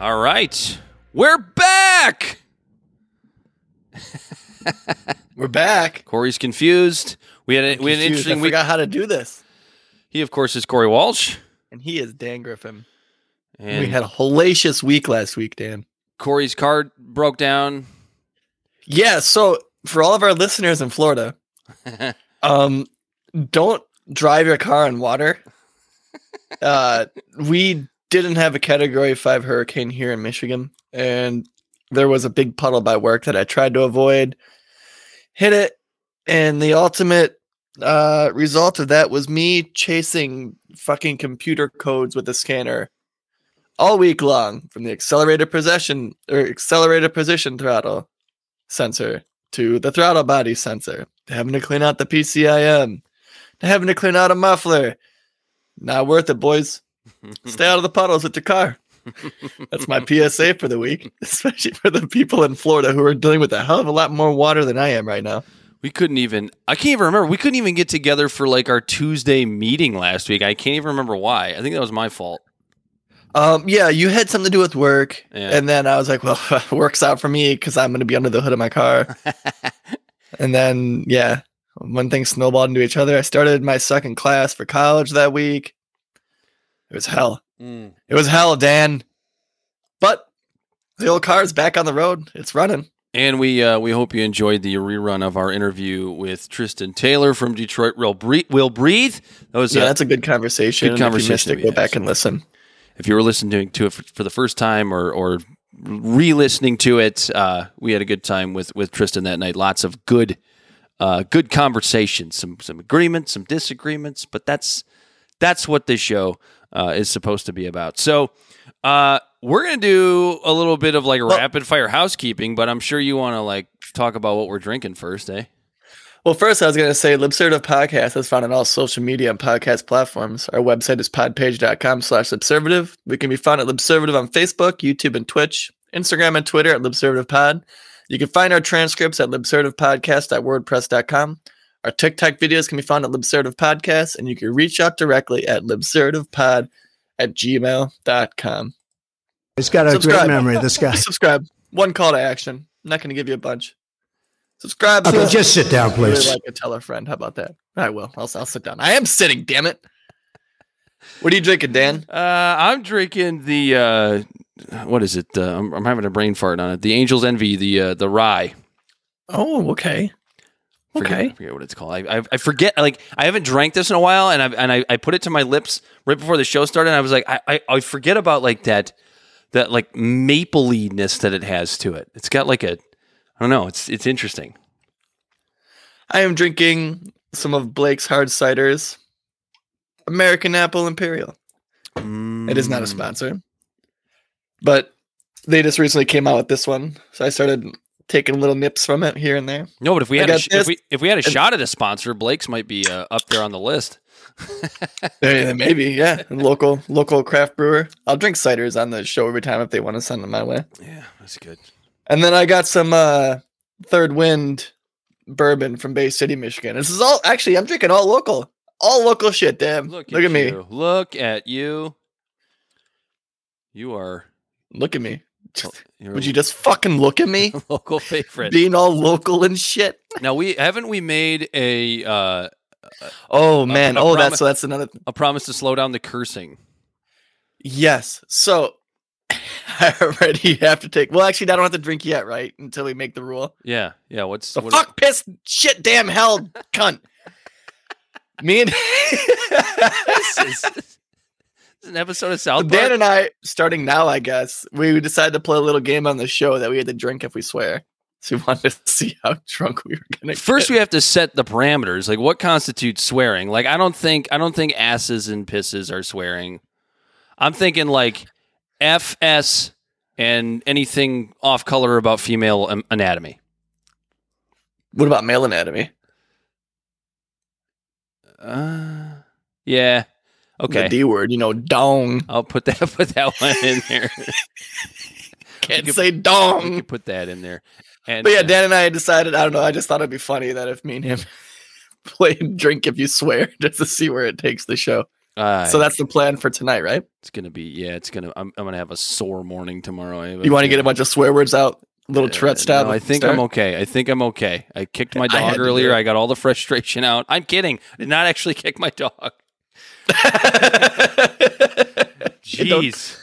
All right, we're back. We're back. Corey's confused. We had a, we had an interesting I week. forgot how to do this. He, of course, is Corey Walsh, And he is Dan Griffin. and we had a hellacious week last week, Dan. Corey's car broke down. Yeah, so for all of our listeners in Florida, um, don't drive your car on water. Uh, we didn't have a Category Five hurricane here in Michigan, and there was a big puddle by work that I tried to avoid. Hit it, and the ultimate uh, result of that was me chasing fucking computer codes with a scanner all week long, from the accelerator possession or accelerator position throttle sensor to the throttle body sensor, to having to clean out the PCIM, to having to clean out a muffler. Not worth it, boys. Stay out of the puddles with your car. That's my PSA for the week, especially for the people in Florida who are dealing with a hell of a lot more water than I am right now. We couldn't even. I can't even remember. We couldn't even get together for like our Tuesday meeting last week. I can't even remember why. I think that was my fault. Um, yeah, you had something to do with work, Yeah. and then I was like, "Well, works out for me because I'm going to be under the hood of my car." and then, yeah, one thing snowballed into each other, I started my second class for college that week. It was hell. Mm. It was hell, Dan. But the old car is back on the road. It's running. And we uh, we hope you enjoyed the rerun of our interview with Tristan Taylor from Detroit. Will breathe. Will breathe. That was Yeah, uh, that's a good conversation. good and If you conversation it, go back and listen. if you were listening to it for, for the first time or or re-listening to it, uh, we had a good time with with Tristan that night. Lots of good uh, good conversations, some some agreements, some disagreements, but that's that's what this show uh, is supposed to be about. So. Uh, we're gonna do a little bit of like rapid fire housekeeping, but I'm sure you want to like talk about what we're drinking first, eh? Well, first, I was going to say Libservative Podcast is found on all social media and podcast platforms. Our website is podpage.com slash Libservative. We can be found at Libservative on Facebook, YouTube, and Twitch, Instagram and Twitter at Libservative Pod. You can find our transcripts at libservativepodcast.wordpress.com. Our TikTok videos can be found at Libservative Podcast, and you can reach out directly at libservativepod at gmail.com. He's got a Subscribe. great memory, this guy. Subscribe. One call to action. I'm not going to give you a bunch. Subscribe. Okay, so- just sit down, Really please. like to tell a friend. How about that? I will. I'll, I'll sit down. I am sitting. Damn it. What are you drinking, Dan? Uh, I'm drinking the uh, what is it? Uh, I'm, I'm having a brain fart on it. The Angel's Envy, the uh, the rye. Oh, okay. Forget, Okay. I forget what it's called. I, I, I forget. Like I haven't drank this in a while, and I and I, I put it to my lips right before the show started. And I was like, I, I, I forget about like that that like mapliness that it has to it. It's got like a I don't know. It's it's interesting. I am drinking some of Blake's hard ciders. American Apple Imperial. It is not a Mm. sponsor, but they just recently came out with this one, so I started taking little nips from it here and there. No, but if we I had a, sh- if we if we had a shot at a sponsor, Blake's might be uh, up there on the list. Maybe, yeah. Local, local craft brewer. I'll drink ciders on the show every time if they want to send them my way. Yeah, that's good. And then I got some uh third wind bourbon from Bay City, Michigan. This is all actually I'm drinking all local. All local shit, damn. Look, Look, at, me. Look at you. You are. Look at me. Would you just fucking look at me? local favorite? Being all local and shit. now we haven't we made a uh, Oh man. a oh, promi- that's so that's another a promise to slow down the cursing. Yes. So I already have to take well actually I don't have to drink yet, right? Until we make the rule. Yeah, yeah. What's So what- fuck piss shit damn hell cunt. Me and this is an episode of South Dan and I, starting now, I guess, we decided to play a little game on the show that we had to drink if we swear. So we wanted to see how drunk we were gonna First, get. we have to set the parameters. Like, what constitutes swearing? Like, I don't think I don't think asses and pisses are swearing. I'm thinking like FS and anything off color about female anatomy. What about male anatomy? Uh, yeah. The Okay. D word, you know, dong. I'll put that put that one in there. Can't could- say dong. can put that in there. And But yeah, uh, Dan and I decided, I don't know, I just thought it'd be funny that if me and him played drink if you swear, just to see where it takes the show. uh, so that's the plan for tonight, right? it's gonna be yeah. It's gonna. I'm, I'm gonna have a sore morning tomorrow. I have You want to get a bunch of swear words out, little Uh, Tourette style. No, I think start? I'm okay. I think I'm okay. I kicked my dog do earlier. I got all the frustration out. I'm kidding. I did not actually kick my dog. Jeez.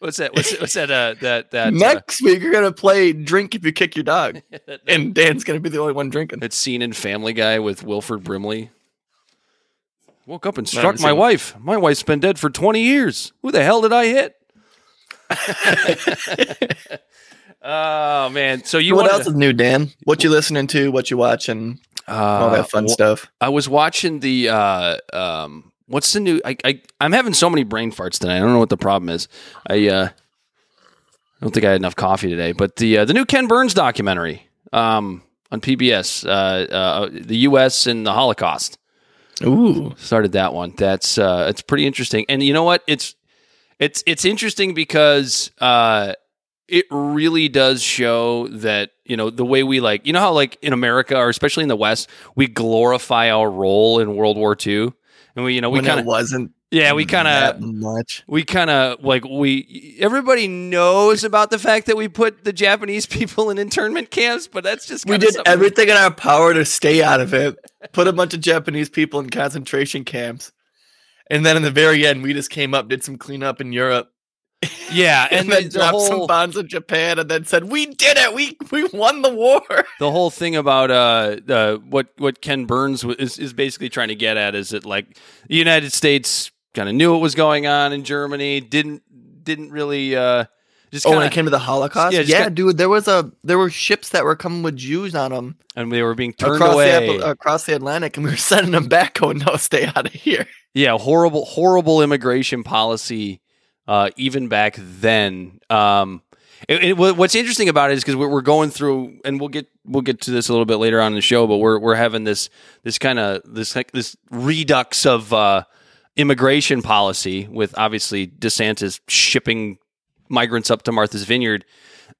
What's that? What's, what's that? Uh, that that uh, Next week, you're gonna play drink if you kick your dog, and Dan's gonna be the only one drinking. that scene in Family Guy with Wilford Brimley. Woke up and struck my wife. My wife's been dead for 20 years. Who the hell did I hit? oh man! So you what else is new, Dan? What you listening to? What you watching? to- All uh, that fun wh- stuff. I was watching the uh um what's the new I, I I'm having so many brain farts tonight. I don't know what the problem is. I uh I don't think I had enough coffee today, but the uh, the new Ken Burns documentary um on PBS uh, uh the US and the Holocaust Ooh, started that one. That's uh it's pretty interesting. And you know what? It's it's it's interesting because uh it really does show that you know the way we like you know how like in America or especially in the West we glorify our role in World War II and we you know we kind of wasn't. yeah we kind of much. we kind of like we everybody knows about the fact that we put the Japanese people in internment camps but that's just We did everything in our power to stay out of it. Put a bunch of Japanese people in concentration camps, and then in the very end, we just came up, did some cleanup in Europe, yeah and, and then the, the dropped some whole bombs in Japan, and then said, "We did it. We we won the war." the whole thing about uh, uh what what Ken Burns is is basically trying to get at is that like the United States kind of knew what was going on in Germany, didn't didn't really uh just Oh, when it came to the Holocaust, Yeah, yeah, got- dude, there was a there were ships that were coming with Jews on them and they were being turned across away. the across the Atlantic, and we were sending them back, going, "No, stay out of here." yeah, horrible horrible immigration policy uh even back then. Um it, it- what's interesting about it is because we're, going through, and we'll get we'll get to this a little bit later on in the show, but we're we're having this this kind of this this redux of uh, immigration policy with obviously DeSantis shipping migrants up to Martha's Vineyard,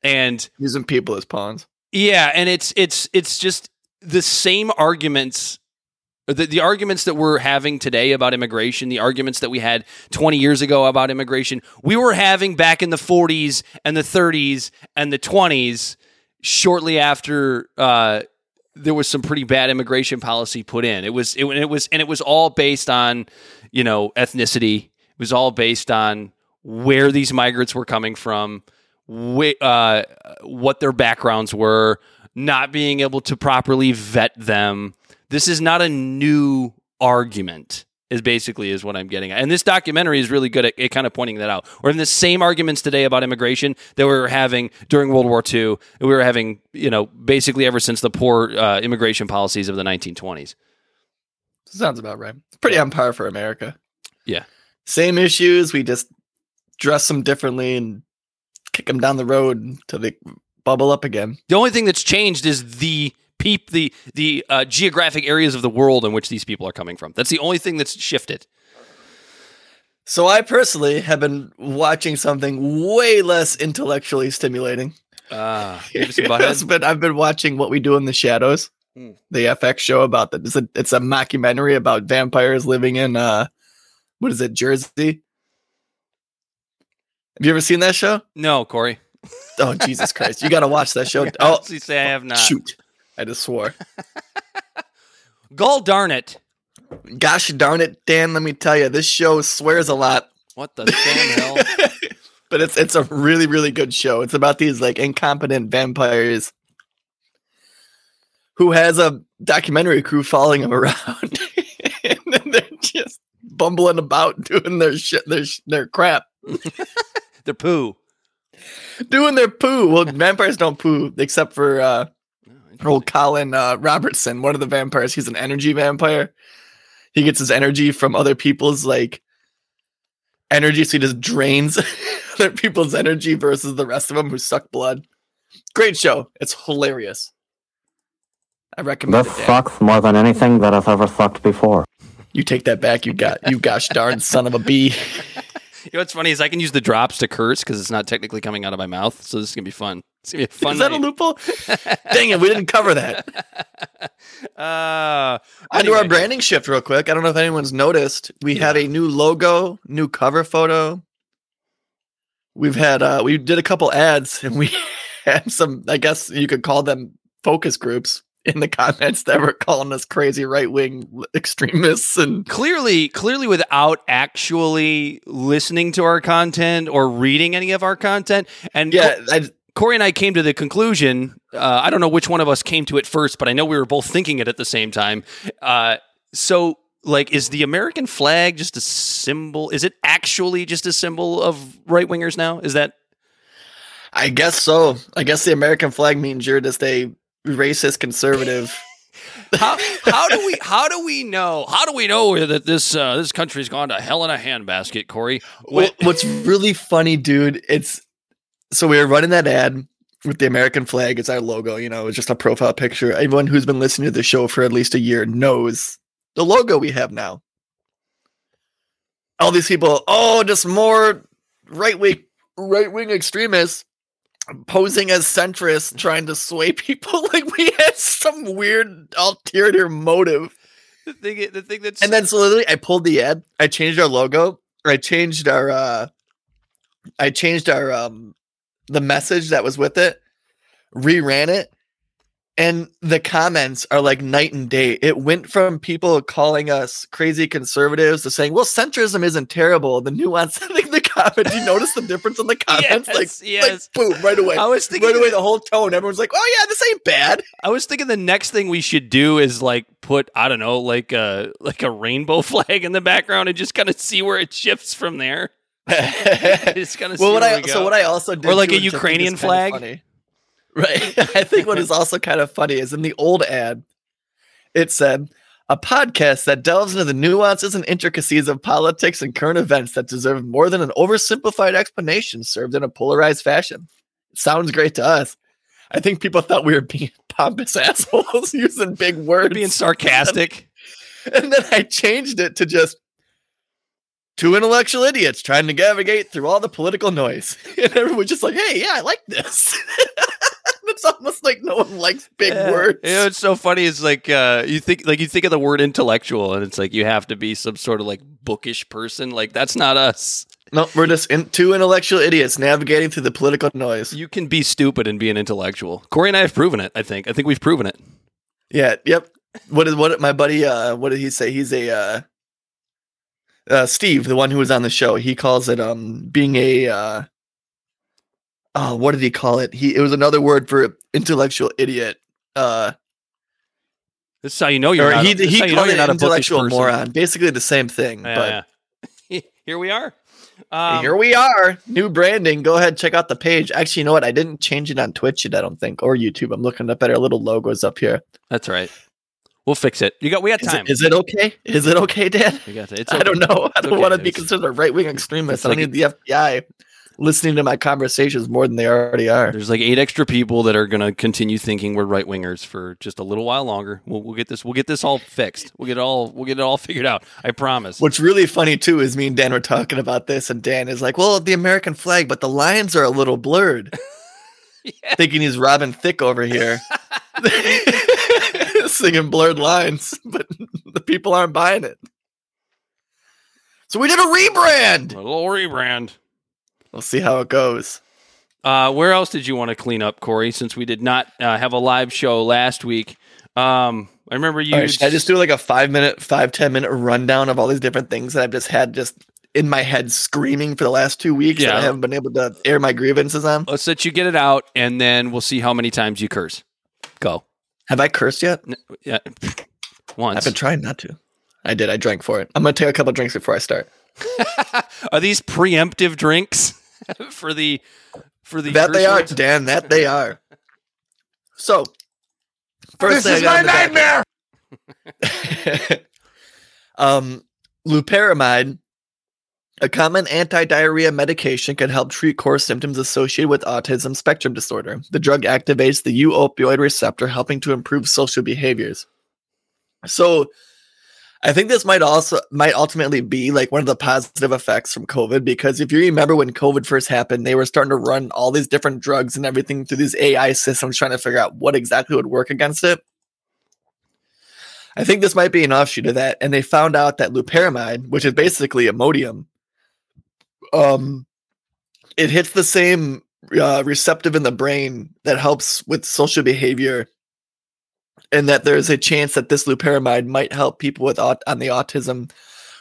and Using people as pawns. yeah, and it's it's it's just the same arguments. The, the arguments that we're having today about immigration, the arguments that we had 20 years ago about immigration, we were having back in the 40s and the 30s and the 20s, shortly after uh, there was some pretty bad immigration policy put in. It was it, it was and it was all based on you know ethnicity. It was all based on where these migrants were coming from, wh- uh, what their backgrounds were, not being able to properly vet them. This is not a new argument. Is basically is what I'm getting at, and this documentary is really good at, at kind of pointing that out. We're in the same arguments today about immigration that we were having during World War II. We were having, you know, basically ever since the poor uh, immigration policies of the 1920s. Sounds about right. Pretty on par for America. Yeah. Same issues. We just dress them differently and kick them down the road until they bubble up again. The only thing that's changed is the peep the the uh, geographic areas of the world in which these people are coming from. That's the only thing that's shifted. So I personally have been watching something way less intellectually stimulating. Uh, Beavis and It's I've been watching What We Do in the Shadows, Hmm. the FX show about that. It's a it's a mockumentary about vampires living in uh, what is it, Jersey? Have you ever seen that show? No, Corey. Oh Jesus Christ! You got to watch that show. Oh, say I have not. shoot! I just swore. Gall darn it! Gosh darn it, Dan! Let me tell you, this show swears a lot. What the damn hell? but it's it's a really really good show. It's about these like incompetent vampires who has a documentary crew following them around, and then they're just bumbling about doing their shit, their sh- their crap. They're poo. doing their poo. Well, vampires don't poo except for uh, old Colin uh, Robinson, one of the vampires. He's an energy vampire. He gets his energy from other people's like energy, so he just drains other people's energy versus the rest of them who suck blood. Great show. It's hilarious. I recommend This it. Dan. sucks more than anything that has ever sucked before. You take that back. You got you gosh darn son of a bee. You know what's funny is I can use the drops to curse because it's not technically coming out of my mouth. So this is gonna be fun. It's gonna be a fun. Is that a loophole? Dang it, we didn't cover that. Uh, Onto our branding shift real quick. I don't know if anyone's noticed. We have a new logo, new cover photo. We've had uh we did a couple ads and we had some I guess you could call them focus groups in the comments that were calling us crazy right wing extremists and clearly clearly without actually listening to our content or reading any of our content and yeah, I, corey and i came to the conclusion uh, i don't know which one of us came to it first but i know we were both thinking it at the same time. Uh, so like is the american flag just a symbol? Is it actually just a symbol of right wingers now? Is that? I guess so. I guess the American flag means you're just a racist conservative. how, how do we how do we know how do we know that this uh, this country's gone to hell in a handbasket corey? Well, what's really funny, dude, it's so we were running that ad with the American flag. It's our logo, you know, it's just a profile picture. Everyone who's been listening to the show for at least a year knows the logo we have now. All these people, oh, just more right wing right wing extremists posing as centrists, trying to sway people like we had some weird ulterior motive. the thing the thing that's And then so literally I pulled the ad, I changed our logo, I changed our uh I changed our um the message that was with it, reran it, and the comments are like night and day. It went from people calling us crazy conservatives to saying, "Well, centrism isn't terrible." The nuance I in the comment, you notice the difference in the comments? like, Yes, yes. like boom, right away. I was thinking right away, the whole tone. Everyone's like, "Oh yeah, this ain't bad." I was thinking the next thing we should do is like put I don't know like a like a rainbow flag in the background and just kind of see where it shifts from there. Just kind of well, what I we so what I also did Or like a which I think is Ukrainian flag? right? I think what is also kind of funny is in the old ad, it said a podcast that delves into the nuances and intricacies of politics and current events that deserve more than an oversimplified explanation served in a polarized fashion. sounds great to us. I think people thought we were being pompous assholes using big words. being sarcastic. And then I changed it to just two intellectual idiots trying to navigate through all the political noise. And everyone's just like, hey, yeah, I like this. it's almost like no one likes big Yeah. words. You know, it's so funny. It's like uh, you think like you think of the word intellectual, and it's like you have to be some sort of like bookish person. Like that's not us. No, we're just in, two intellectual idiots navigating through the political noise. You can be stupid and be an intellectual. Corey and I have proven it. I think. I think we've proven it. Yeah, yep. What is what my buddy uh what did he say? He's a uh uh Steve, the one who was on the show, he calls it um being a uh oh what did he call it? He it was another word for intellectual idiot. Uh This is how you know you're or not. he is he how you know called it a bookish intellectual moron. Basically the same thing. but Yeah, yeah. Here we are. Um, here we are. New branding. Go ahead, check out the page. Actually, you know what? I didn't change it on Twitch yet, I don't think, or YouTube. I'm looking up at our little logos up here. That's right. We'll fix it. You got. We got Is time. it, is it okay? Is it okay, Dan? we got. It's I don't know. I don't okay. want to be considered a right wing extremist. it's I need the FBI listening to my conversations more than they already are. There's like eight extra people that are going to continue thinking we're right wingers for just a little while longer. We'll, we'll get this. We'll get this all fixed. We'll get it all. We'll get it all figured out. I promise. What's really funny too is me and Dan were talking about this, and Dan is like, "Well, the American flag, but the lines are a little blurred." Yeah. Thinking he's Robin Thicke over here, singing blurred lines, but the people aren't buying it. So we did a rebrand. A little rebrand. We'll see how it goes. Uh, where else did you want to clean up, Corey? Since we did not uh, have a live show last week, um, I remember you. Right, should I just do like a five minute, five ten minute rundown of all these different things that I've just had just in my head screaming for the last two weeks that Yeah. I haven't been able to air my grievances on? Let's let you get it out, and then we'll see how many times you curse. Go. Have I cursed yet? Yeah. Once. I've been trying not to. I did. I drank for it. I'm gonna take a couple drinks before I start. Are these preemptive drinks for the for the that they are, first ones? Dan. That they are. So, first thing I got on the back- um, loperamide, a common anti-diarrhea medication, can help treat core symptoms associated with autism spectrum disorder. The drug activates the U-opioid receptor, helping to improve social behaviors. So, I think this might also might ultimately be like one of the positive effects from COVID because if you remember when COVID first happened, they were starting to run all these different drugs and everything through these AI systems trying to figure out what exactly would work against it. I think this might be an offshoot of that, and they found out that loperamide, which is basically Imodium, um, it hits the same uh, receptive in the brain that helps with social behavior and that there's a chance that this loperamide might help people with aut- on the autism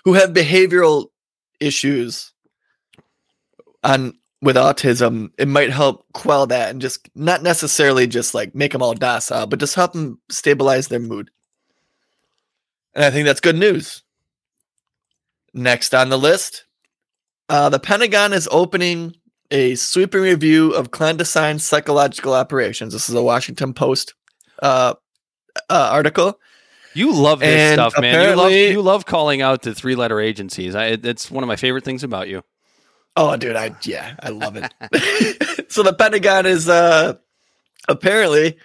who have behavioral issues on with autism. It might help quell that and just not necessarily just like make them all docile but just help them stabilize their mood. And i think that's good news. Next on the list uh, the pentagon is opening a sweeping review of clandestine psychological operations this is a washington post uh, uh, article. You love this And stuff, man. You love you love calling out the three letter agencies. I, it's one of my favorite things about you. Oh, dude, I yeah, I love it. so the Pentagon is uh apparently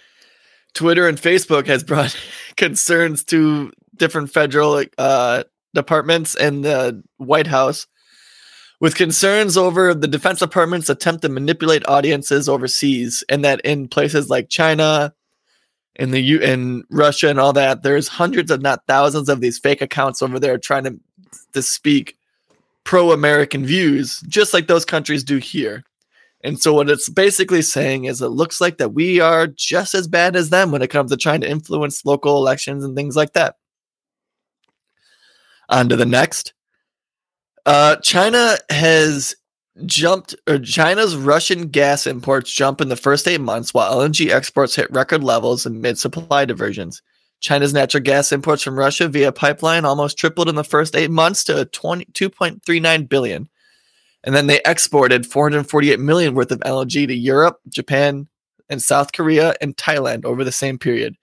Twitter and Facebook has brought concerns to different federal uh departments and the White House with concerns over the Defense Department's attempt to manipulate audiences overseas and that in places like China in the U in Russia and all that, there's hundreds of not thousands of these fake accounts over there trying to to speak pro-American views, just like those countries do here. And so what it's basically saying is it looks like that we are just as bad as them when it comes to trying to influence local elections and things like that. On to the next. Uh, China has jumped, or China's Russian gas imports jump in the first eight months, while LNG exports hit record levels amid supply diversions. China's natural gas imports from Russia via pipeline almost tripled in the first eight months to 20, 2.39 billion. And then they exported 448 million worth of LNG to Europe, Japan, and South Korea and Thailand over the same period.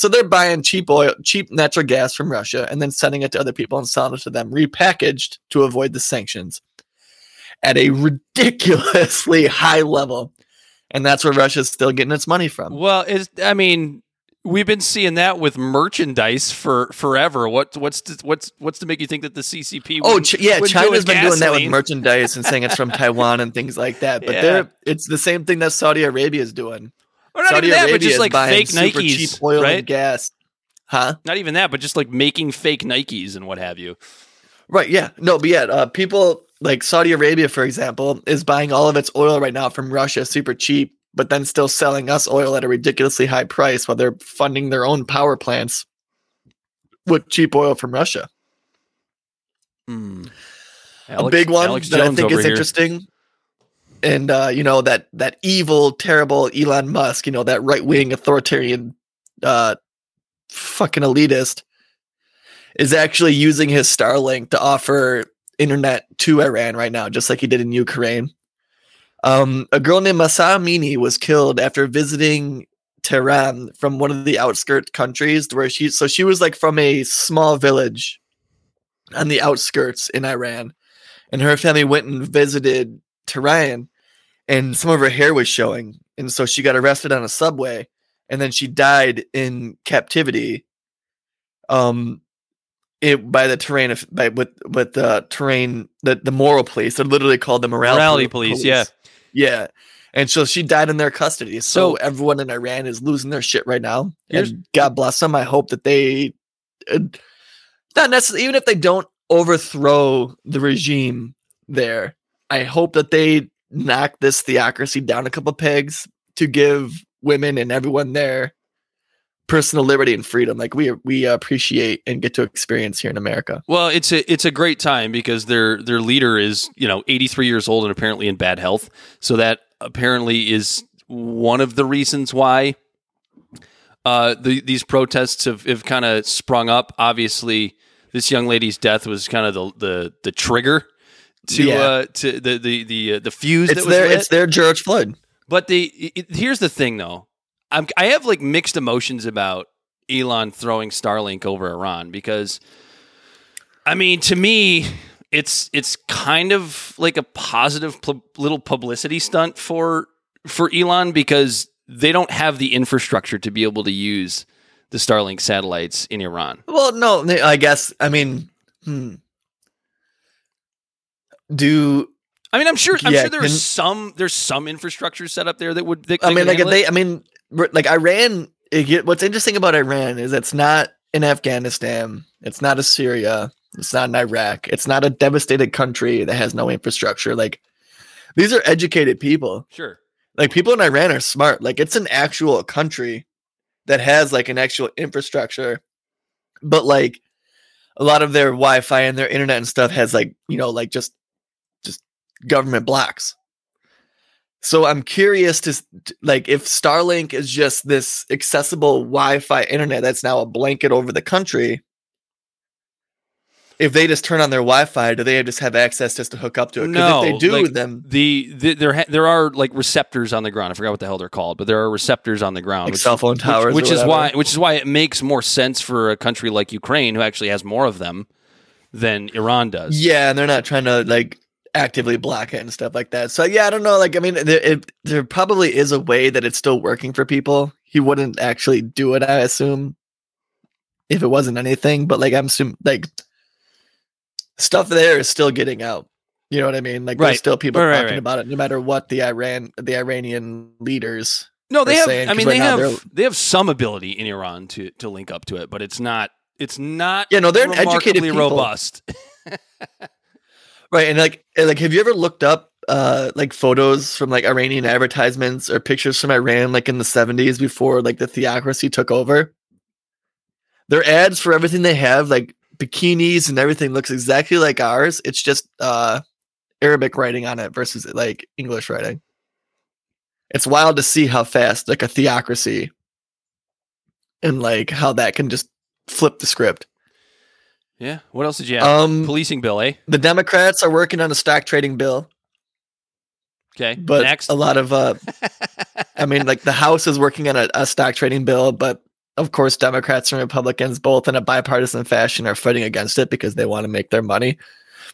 So they're buying cheap oil, cheap natural gas from Russia and then sending it to other people and selling it to them repackaged to avoid the sanctions at a ridiculously high level. And that's where Russia's still getting its money from. Well, is I mean, we've been seeing that with merchandise for forever. What what's to, what's what's to make you think that the CCP? Oh, Ch- yeah, China's do China's with been doing that with merchandise and saying it's from Taiwan and things like that. But Yeah. it's the same thing that Saudi Arabia is doing. Or not Saudi even that, Arabia but just like fake super Nikes, cheap oil right? and gas. Huh? Not even that, but just like making fake Nikes and what have you. Right. Yeah. No, but yeah, uh, people like Saudi Arabia, for example, is buying all of its oil right now from Russia super cheap, but then still selling us oil at a ridiculously high price while they're funding their own power plants with cheap oil from Russia. Hmm. a big one Alex that I think is here. interesting. And uh, you know that that evil, terrible Elon Musk, you know that right wing authoritarian, uh, fucking elitist, is actually using his Starlink to offer internet to Iran right now, just like he did in Ukraine. Um, a girl named Mahsa Amini was killed after visiting Tehran from one of the outskirt countries, where she so she was like from a small village on the outskirts in Iran, and her family went and visited Tehran, and some of her hair was showing, and so she got arrested on a subway, and then she died in captivity. Um, it by the terrain of by with with the terrain the the moral police. They're literally called the morality, Morality police, yeah. yeah. And so she died in their custody. So, So- everyone in Iran is losing their shit right now. And God bless them. I hope that they, uh, not necessarily, even if they don't overthrow the regime there, I hope that they knock this theocracy down a couple pegs to give women and everyone there personal liberty and freedom, like we we appreciate and get to experience here in America. Well, it's a it's a great time because their their leader is you know 83 years old and apparently in bad health. So that apparently is one of the reasons why uh, the, these protests have, have kind of sprung up. Obviously, this young lady's death was kind of the the, the trigger to Yeah. uh, to the the the uh, the fuse It's that was their lit. it's their George Floyd. But the it, here's the thing though, I'm I have like mixed emotions about Elon throwing Starlink over Iran because, I mean, to me, it's it's kind of like a positive pu- little publicity stunt for for Elon because they don't have the infrastructure to be able to use the Starlink satellites in Iran. Well, no, I guess I mean, hmm. Do I mean, I'm sure I'm Yeah, sure there's can- some there's some infrastructure set up there that would. That I mean, like they, it. I mean, like Iran. It, what's interesting about Iran is it's not in Afghanistan. It's not a Syria. It's not in Iraq. It's not a devastated country that has no infrastructure. Like these are educated people. sure. Like people in Iran are smart. Like it's an actual country that has like an actual infrastructure, but like a lot of their Wi-Fi and their internet and stuff has like you know like just government blocks. So I'm curious to like if Starlink is just this accessible Wi-Fi internet that's now a blanket over the country. If they just turn on their Wi-Fi, do they just have access just to hook up to it? 'Cause No, if they do, like, then the, the there ha- there are like receptors on the ground. I forgot what the hell they're called, but there are receptors on the ground, Like which, cell phone which- towers or which, is why which is why it makes more sense for a country like Ukraine, who actually has more of them than Iran does. Yeah, and they're not trying to like actively block it and stuff like that. So yeah, I don't know. Like, I mean, there, it, there probably is a way that it's still working for people. He wouldn't actually do it, I assume, if it wasn't anything. But like, I'm assuming like stuff there is still getting out. You know what I mean? Like, Right. there's still people Right, talking right. about it, no matter what the Iran, the Iranian leaders. no, they have. saying, I mean, they have they're- have some ability in Iran to to link up to it, but it's not it's not. Yeah, no, they're educated people. robust. Right, and like, and, like, have you ever looked up uh like photos from like Iranian advertisements or pictures from Iran like in the seventies before like the theocracy took over? Their ads for everything they have, like bikinis and everything, looks exactly like ours. It's just uh Arabic writing on it versus like English writing. It's wild to see how fast like a theocracy and like how that can just flip the script. Yeah. What else did you have? Um, Policing bill, eh? the Democrats are working on a stock trading bill. Okay. but next. a lot of uh i mean like the house is working on a, a stock trading bill but of course democrats and republicans both in a bipartisan fashion are fighting against it because they want to make their money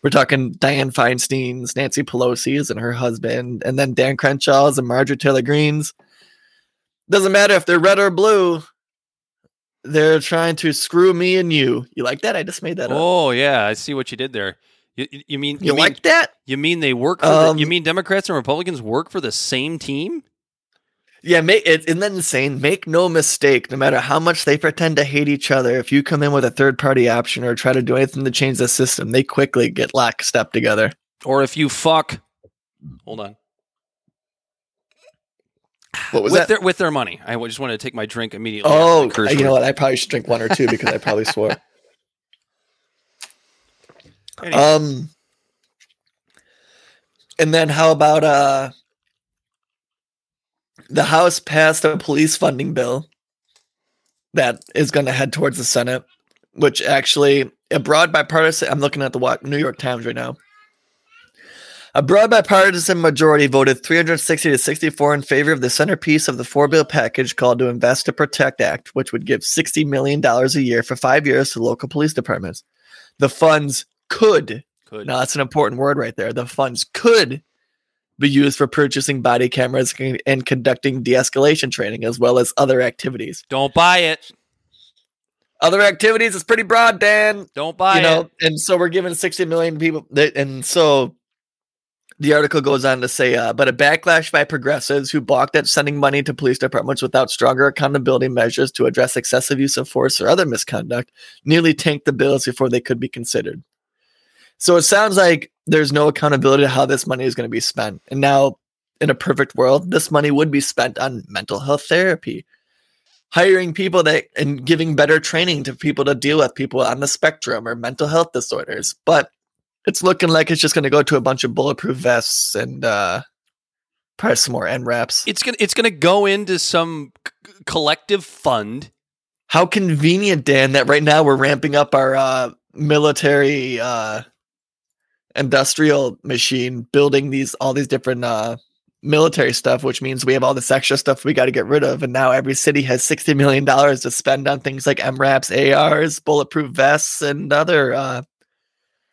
we're talking diane feinstein's nancy pelosi's and her husband and then dan crenshaw's and marjorie taylor greene's doesn't matter if they're red or blue they're trying to screw me and you you like that i just made that up oh yeah, I see what you did there. You, you- you mean you, mean, like that You mean they work for the, you Um, mean Democrats and Republicans work for the same team? Yeah, make it isn't that insane? Make no mistake, no matter how much they pretend to hate each other, if you come in with a third party option or try to do anything to change the system, they quickly get lockstep together. Or if you fuck Hold on. What was with that? their with their money. I just wanted to take my drink immediately. oh, after the curse you know what? I probably should drink one or two because I probably swore. Anyway, Um, and then how about uh, the House passed a police funding bill that is going to head towards the Senate, which actually a broad bipartisan. I'm looking at the New York Times right now. A broad bipartisan majority voted 360 to 64 in favor of the centerpiece of the four bill package called to Invest to Protect Act, which would give $60 million a year for five years to local police departments. The funds could Could. now that's an important word right there. The funds could be used for purchasing body cameras and- conducting de-escalation training, as well as other activities. Don't buy it. Other activities is pretty broad, Dan. Don't buy you know, it. and so we're giving 60 million people, and so the article goes on to say, uh, but a backlash by progressives who balked at sending money to police departments without stronger accountability measures to address excessive use of force or other misconduct nearly tanked the bills before they could be considered. So it sounds like there's no accountability to how this money is going to be spent. And now, in a perfect world, this money would be spent on mental health therapy, hiring people that and giving better training to people to deal with people on the spectrum or mental health disorders. But it's looking like it's just going to go to a bunch of bulletproof vests and uh, probably some more MRAPs. It's gonna it's gonna go into some c- collective fund. How convenient, Dan, that right now we're ramping up our uh, military uh, industrial machine building these all these different uh military stuff, which means we have all this extra stuff we got to get rid of. And now every city has sixty million dollars to spend on things like MRAPs, ARs, bulletproof vests, and other uh,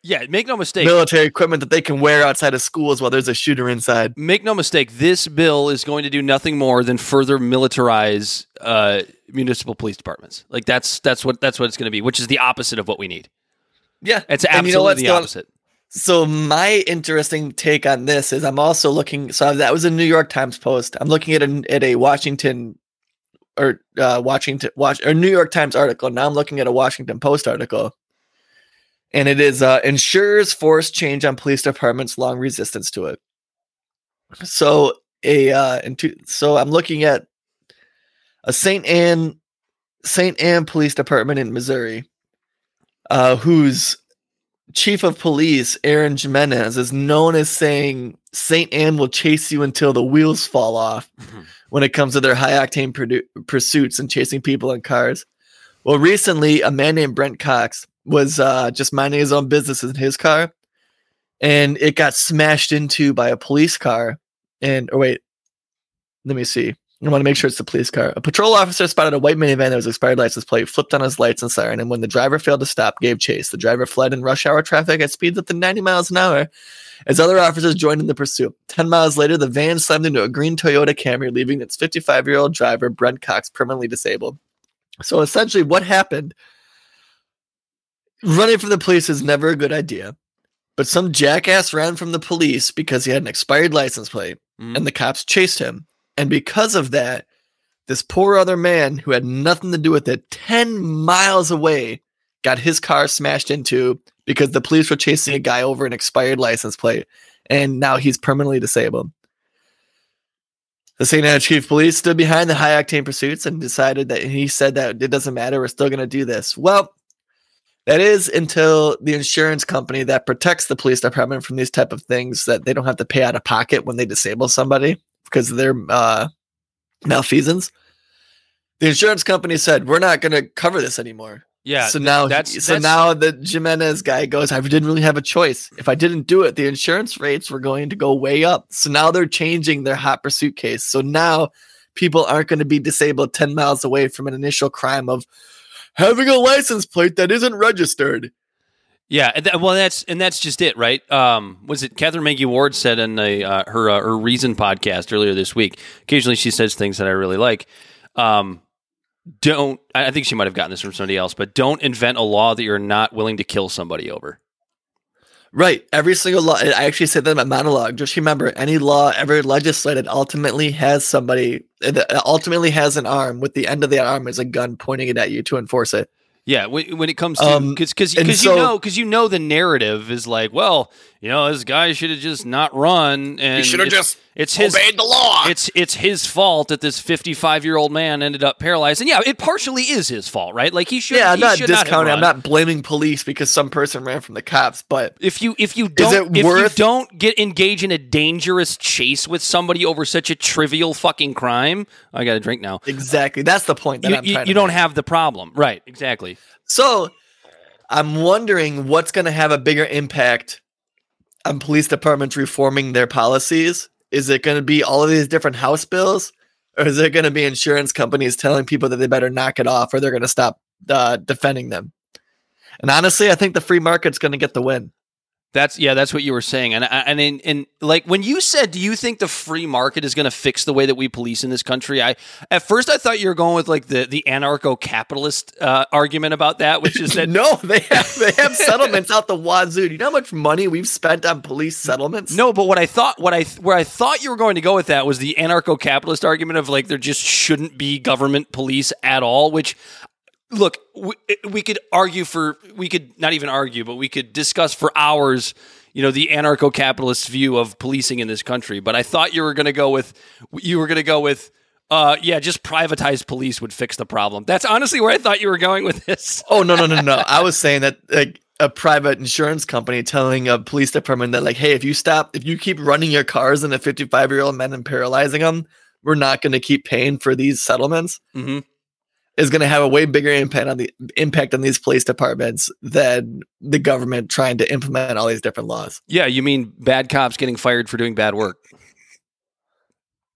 Yeah, make no mistake. military equipment that they can wear outside of schools while there's a shooter inside. Make no mistake. This bill is going to do nothing more than further militarize uh, municipal police departments. Like that's that's what that's what it's going to be, which is the opposite of what we need. Yeah, It's absolutely you know the opposite. So my interesting take on this is I'm also looking. So that was a New York Times post. I'm looking at a at a Washington or uh, Washington watch or New York Times article. Now I'm looking at a Washington Post article, and it is uh, insurers force change on police departments. Long resistance to it. So a uh, so I'm looking at a Saint Ann Saint Ann Police Department in Missouri, uh, whose chief of police, Aaron Jimenez, is known as saying St. Ann will chase you until the wheels fall off Mhm. when it comes to their high octane produ- pursuits and chasing people in cars. Well, recently, a man named Brent Cox was uh, just minding his own business in his car, and it got smashed into by a police car. And, or wait, let me see. I want to make sure it's the police car. A patrol officer spotted a white minivan that was expired license plate, flipped on his lights and siren, and when the driver failed to stop, gave chase. The driver fled in rush hour traffic at speeds up to 90 miles an hour as other officers joined in the pursuit. 10 miles later, the van slammed into a green Toyota Camry, leaving its 55 year old driver, Brent Cox, permanently disabled. So essentially, what happened running from the police is never a good idea, but some jackass ran from the police because he had an expired license plate Mhm. and the cops chased him. And because of that, this poor other man who had nothing to do with it, 10 miles away, got his car smashed into because the police were chasing a guy over an expired license plate. And now he's permanently disabled. The St. Anna Chief Police stood behind the high octane pursuits and decided that he said that it doesn't matter, we're still going to do this. Well, that is until the insurance company that protects the police department from these type of things that they don't have to pay out of pocket when they disable somebody because of their uh, malfeasance. The insurance company said we're not going to cover this anymore. Yeah. so now, that's- so that's- now the Jimenez guy goes. I didn't really have a choice. If I didn't do it, the insurance rates were going to go way up. So now they're changing their hot pursuit case. So now people aren't going to be disabled ten miles away from an initial crime of having a license plate that isn't registered. Yeah, that, well, that's and that's just it, right? Um, was it Katherine Mangu-Ward said in a, uh, her uh, her Reason podcast earlier this week? Occasionally, she says things that I really like. Um, don't I think she might have gotten this from somebody else, but don't invent a law that you're not willing to kill somebody over. Right. Every single law. I actually said that in my monologue. Just remember, any law ever legislated ultimately has somebody, it ultimately has an arm. With the end of the arm is a gun pointing it at you to enforce it. Yeah, when, when it comes to Um, because because and you know because you know the narrative is like, well, you know, this guy should have just not run, and it's- it's his the law. it's it's his fault that this 55 year old man ended up paralyzed and yeah it partially is his fault right like he should yeah, I'm he not should have discounting. I'm not blaming police because some person ran from the cops, but if you if you don't it if you don't get engage in a dangerous chase with somebody over such a trivial fucking crime i got a drink now exactly that's the point that you, I'm you, trying to you don't make. have the problem right exactly So I'm wondering what's going to have a bigger impact on police departments reforming their policies. Is it going to be all of these different House bills, or is it going to be insurance companies telling people that they better knock it off or they're going to stop uh, defending them? And honestly, I think the free market's going to get the win. That's yeah that's what you were saying and and and, and like when you said do you think the free market is going to fix the way that we police in this country i at first i thought you were going with like the the anarcho-capitalist uh, argument about that which is that no, they have they have settlements out the wazoo. Do you know how much money we've spent on police settlements? No, but what I thought, what I where I thought you were going to go with that was the anarcho-capitalist argument of like there just shouldn't be government police at all. Which, look, we, we could argue for, we could not even argue, but we could discuss for hours. You know the anarcho-capitalist view of policing in this country. But I thought you were going to go with, you were going to go with. Uh, yeah, just privatized police would fix the problem. That's honestly where I thought you were going with this. Oh no no no no! I was saying that like a private insurance company telling a police department that like, hey, if you stop, if you keep running your cars into fifty-five year old men and paralyzing them, we're not going to keep paying for these settlements. Mm hmm is going to have a way bigger impact on the impact on these police departments than the government trying to implement all these different laws. Yeah, you mean bad cops getting fired for doing bad work,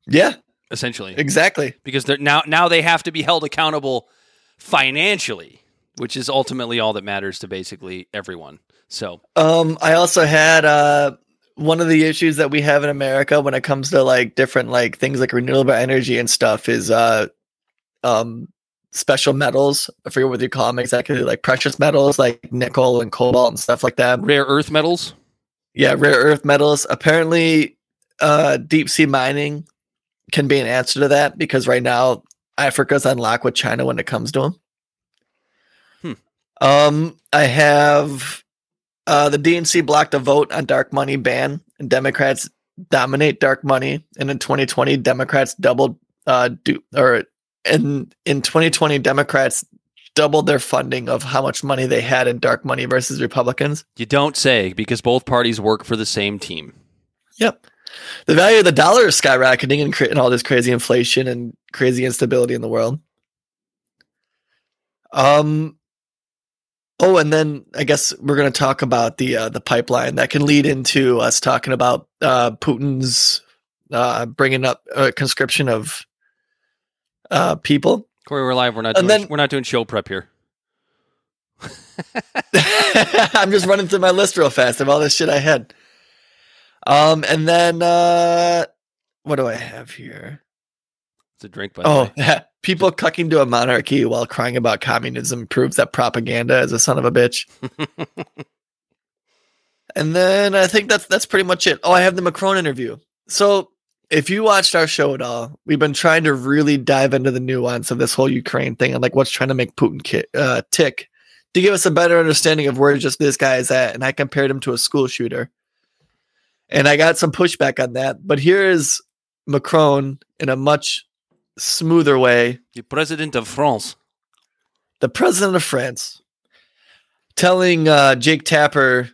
Yeah, essentially, exactly. because they're now now they have to be held accountable financially, which is ultimately all that matters to basically everyone. So Um, I also had uh one of the issues that we have in America when it comes to like different like things like renewable energy and stuff is uh um special metals. I forget what you call them exactly, like precious metals like nickel and cobalt and stuff like that. rare earth metals. Yeah, rare earth metals. Apparently, uh, deep sea mining can be an answer to that because right now Africa's on lock with China when it comes to them. Hmm. Um, I have uh, the DNC blocked a vote on dark money ban, and Democrats dominate dark money. And in 2020, Democrats doubled uh, do or in in 2020, Democrats doubled their funding of how much money they had in dark money versus Republicans. You don't say because both parties work for the same team. Yep. The value of the dollar is skyrocketing and creating all this crazy inflation and crazy instability in the world. Um. Oh, and then I guess we're going to talk about the uh, the pipeline that can lead into us talking about uh, Putin's uh, bringing up a conscription of uh, people. Corey, we're live. We're not And doing, then- we're not doing show prep here. I'm just running through my list real fast of all this shit I had. Um, and then uh, what do I have here? It's a drink, by the Oh, way. people cucking to a monarchy while crying about communism proves that propaganda is a son of a bitch. and then I think that's that's pretty much it. Oh, I have the Macron interview. So if you watched our show at all, we've been trying to really dive into the nuance of this whole Ukraine thing and like what's trying to make Putin ki- uh, tick to give us a better understanding of where just this guy is at. And I compared him to a school shooter. And I got some pushback on that. But here is Macron in a much smoother way The president of France. the president of France telling uh, Jake Tapper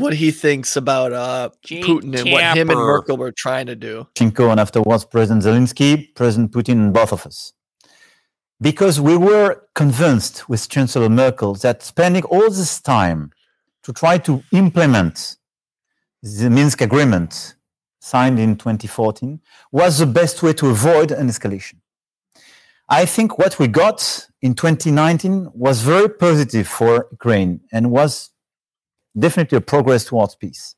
what he thinks about uh, Putin and what him and Merkel were trying to do. Poroshenko and afterwards President Zelensky, President Putin, and both of us. Because we were convinced with Chancellor Merkel that spending all this time to try to implement the Minsk agreement signed in 2014 was the best way to avoid an escalation. I think what we got in 2019 was very positive for Ukraine and was definitely a progress towards peace.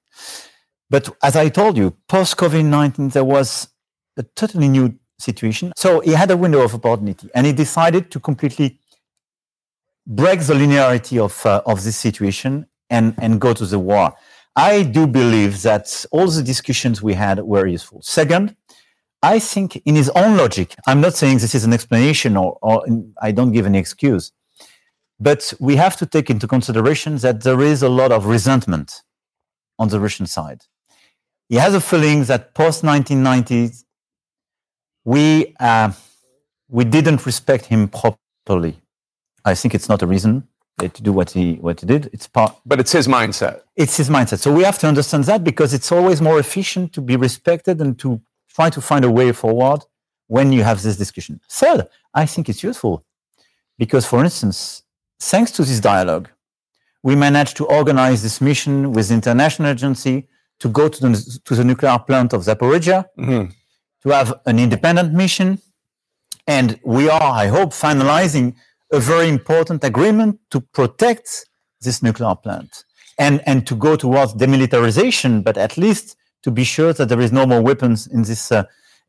But as I told you, post COVID 19, there was a totally new situation. So he had a window of opportunity and he decided to completely break the linearity of, uh, of this situation and, and go to the war. I do believe that all the discussions we had were useful. Second, I think in his own logic, I'm not saying this is an explanation or, or I don't give any excuse, but we have to take into consideration that there is a lot of resentment on the Russian side. He has a feeling that post 1990s, we uh, we didn't respect him properly. I think it's not a reason to do what he what he did. It's part. But it's his mindset. It's his mindset. So we have to understand that because it's always more efficient to be respected and to try to find a way forward when you have this discussion. Third, I think it's useful because, for instance, thanks to this dialogue, we managed to organize this mission with the international agency to go to the, to the nuclear plant of Zaporizhia, Mhm. to have an independent mission. And we are, I hope, finalizing a very important agreement to protect this nuclear plant and, and to go towards demilitarization, but at least to be sure that there is no more weapons in this, uh,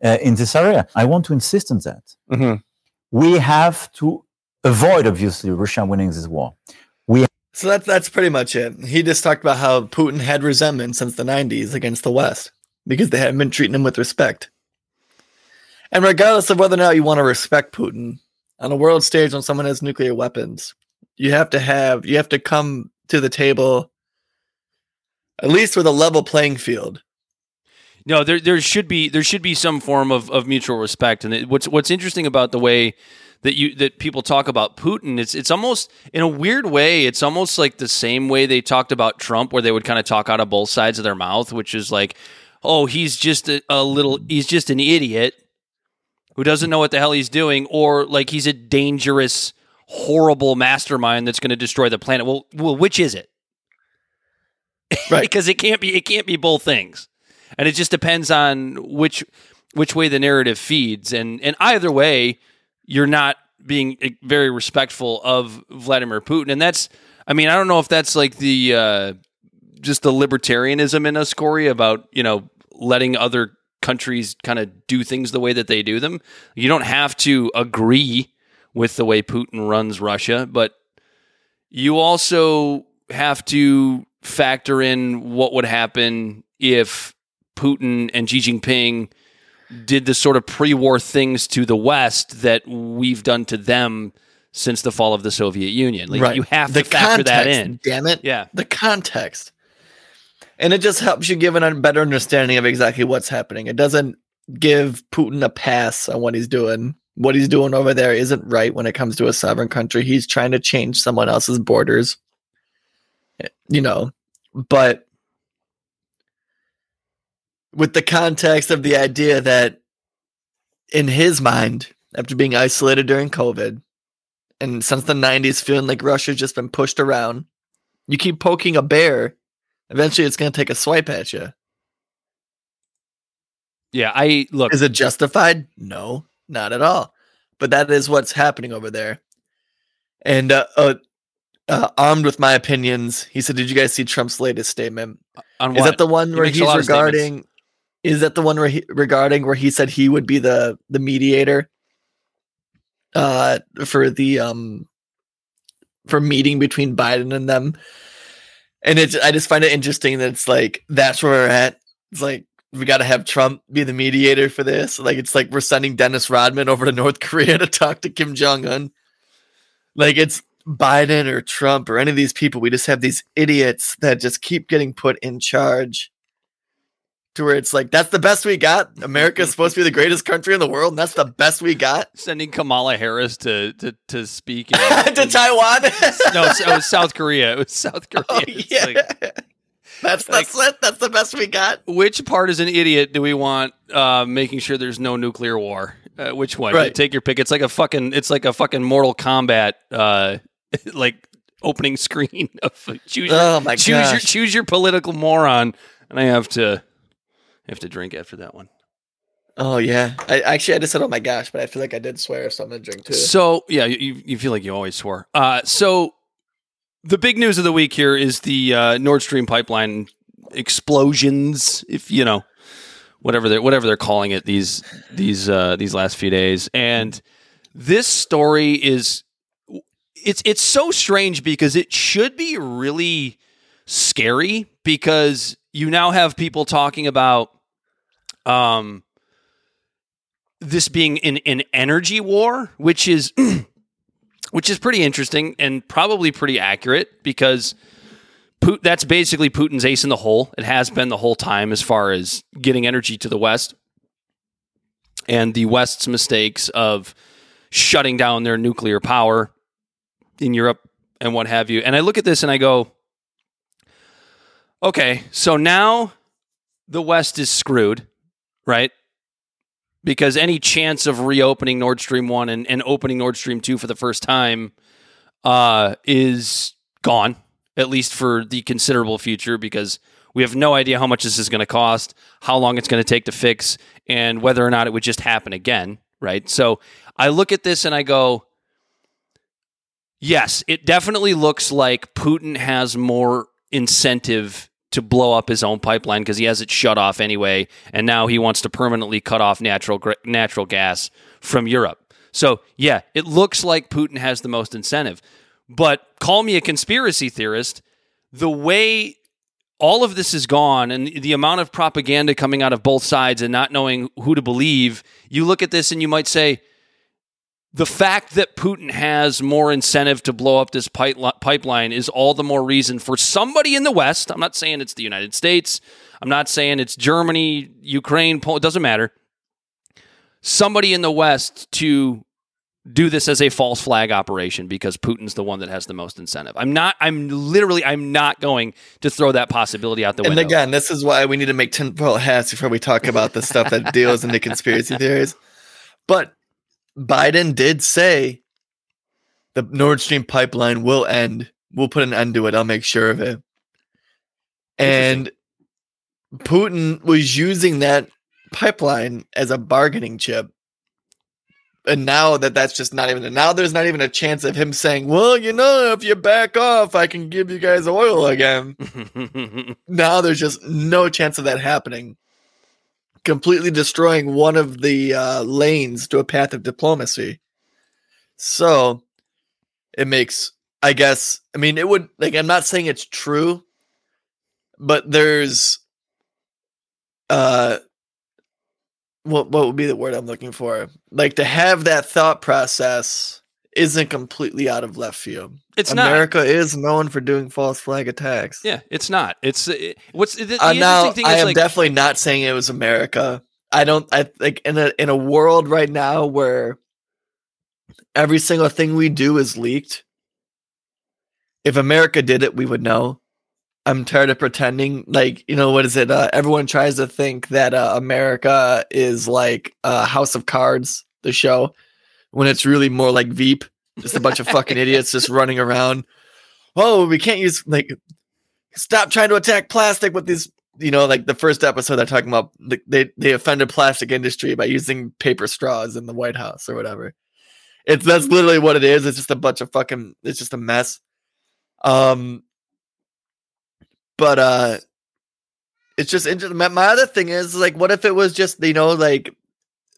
uh, in this area. I want to insist on that. Mhm. We have to avoid, obviously, Russia winning this war. We So that's that's pretty much it. He just talked about how Putin had resentment since the '90s against the West because they hadn't been treating him with respect. And regardless of whether or not you want to respect Putin on a world stage when someone has nuclear weapons, you have to have you have to come to the table at least with a level playing field. No, there there should be there should be some form of, of mutual respect. And it, what's what's interesting about the way that you that people talk about Putin, it's it's almost in a weird way, it's almost like the same way they talked about Trump, where they would kind of talk out of both sides of their mouth, which is like, oh, he's just a, a little, he's just an idiot. who doesn't know what the hell he's doing, or like he's a dangerous, horrible mastermind that's going to destroy the planet. Well, well, which is it? Right. because it can't be it can't be both things, and it just depends on which which way the narrative feeds, and and either way, you're not being eh, very respectful of Vladimir Putin, and that's I mean I don't know if that's like the uh, just the libertarianism in us, Corey, about you know letting other countries kind of do things the way that they do them. You don't have to agree with the way Putin runs Russia, but you also have to factor in what would happen if Putin and Xi Jinping did the sort of pre-war things to the West that we've done to them since the fall of the Soviet Union. Like you have the to factor that in. Damn it. Yeah. The context. And it just helps you give a better understanding of exactly what's happening. It doesn't give Putin a pass on what he's doing. What he's doing over there isn't right when it comes to a sovereign country. He's trying to change someone else's borders. You know, but with the context of the idea that in his mind, after being isolated during COVID, and since the 90s, feeling like Russia's just been pushed around, you keep poking a bear, eventually it's going to take a swipe at you. Yeah, I look. Is it justified? No, not at all. But that is what's happening over there. And uh, uh, uh, armed with my opinions, he said, "Did you guys see Trump's latest statement? on Is that the one He where he's regarding? Is that the one he regarding where he said he would be the the mediator uh for the um for meeting between Biden and them? And it's I just find it interesting that it's like that's where we're at. It's like we got to have Trump be the mediator for this. Like it's like we're sending Dennis Rodman over to North Korea to talk to Kim Jong Un. Like it's Biden or Trump or any of these people. We just have these idiots that just keep getting put in charge. To where it's like that's the best we got. America's supposed to be the greatest country in the world, and that's the best we got. sending Kamala Harris to to, to speak in, to in- Taiwan. no, it was South Korea. It was South Korea. Oh, yeah. like, that's that's it. That's the best we got. which part as an idiot do we want uh, making sure there's no nuclear war? Uh, which one? Right. Take your pick. It's like a fucking. It's like a fucking Mortal Kombat. Uh, like opening screen of choose. Your, Oh my choose your choose your political moron, and I have to have to drink after that one. Oh yeah. I actually I just said oh my gosh, but I feel like I did swear, so I'm gonna drink too. So yeah, you, you feel like you always swore. Uh, so the big news of the week here is the uh, Nord Stream pipeline explosions, if you know whatever they're whatever they're calling it these these uh, these last few days. And this story is it's it's so strange because it should be really scary because you now have people talking about um this being an, an energy war, which is which is pretty interesting and probably pretty accurate because that's basically Putin's ace in the hole. It has been the whole time as far as getting energy to the West and the West's mistakes of shutting down their nuclear power in Europe and what have you. And I look at this and I go, okay, so now the West is screwed, right? Because any chance of reopening Nord Stream 1 and, and opening Nord Stream 2 for the first time uh, is gone, at least for the considerable future, because we have no idea how much this is going to cost, how long it's going to take to fix, and whether or not it would just happen again, right? So I look at this and I go, yes, it definitely looks like Putin has more incentive to blow up his own pipeline because he has it shut off anyway, and now he wants to permanently cut off natural natural gas from Europe. So yeah, it looks like Putin has the most incentive. But call me a conspiracy theorist. The way all of this is gone and the amount of propaganda coming out of both sides and not knowing who to believe, you look at this and you might say, the fact that Putin has more incentive to blow up this pipe- pipeline is all the more reason for somebody in the West. I'm not saying it's the United States. I'm not saying it's Germany, Ukraine, Poland. It doesn't matter. Somebody in the West to do this as a false flag operation because Putin's the one that has the most incentive. I'm not. I'm literally. I'm not going to throw that possibility out the and window. And again, this is why we need to make tinfoil hats before we talk about the stuff that deals into conspiracy theories. But Biden did say the Nord Stream pipeline will end. We'll put an end to it. I'll make sure of it. And Putin was using that pipeline as a bargaining chip. And now that that's just not even now, there's not even a chance of him saying, "Well, you know, if you back off, I can give you guys oil again." now there's just no chance of that happening. Completely destroying one of the uh, lanes to a path of diplomacy. So it makes, I guess, I mean, it would like. I'm not saying it's true, but there's, uh, what what would be the word I'm looking for? Like to have that thought process isn't completely out of left field. it's not. America is known for doing false flag attacks. Yeah, it's not. It's uh, what's the, the Uh, now interesting thing is? I am like definitely not saying it was America. I don't. I like in a in a world right now where every single thing we do is leaked. If America did it, we would know. I'm tired of pretending. Like you know what is it? Uh, everyone tries to think that uh, America is like uh, House of Cards, the show, when it's really more like Veep, just a bunch of fucking idiots just running around. Oh, we can't use like stop trying to attack plastic with these you know like the first episode they're talking about they they offended plastic industry by using paper straws in the white house or whatever. It's that's literally what it is. It's just a bunch of fucking it's just a mess. Um but uh it's just interesting my, my other thing is like what if it was just you know like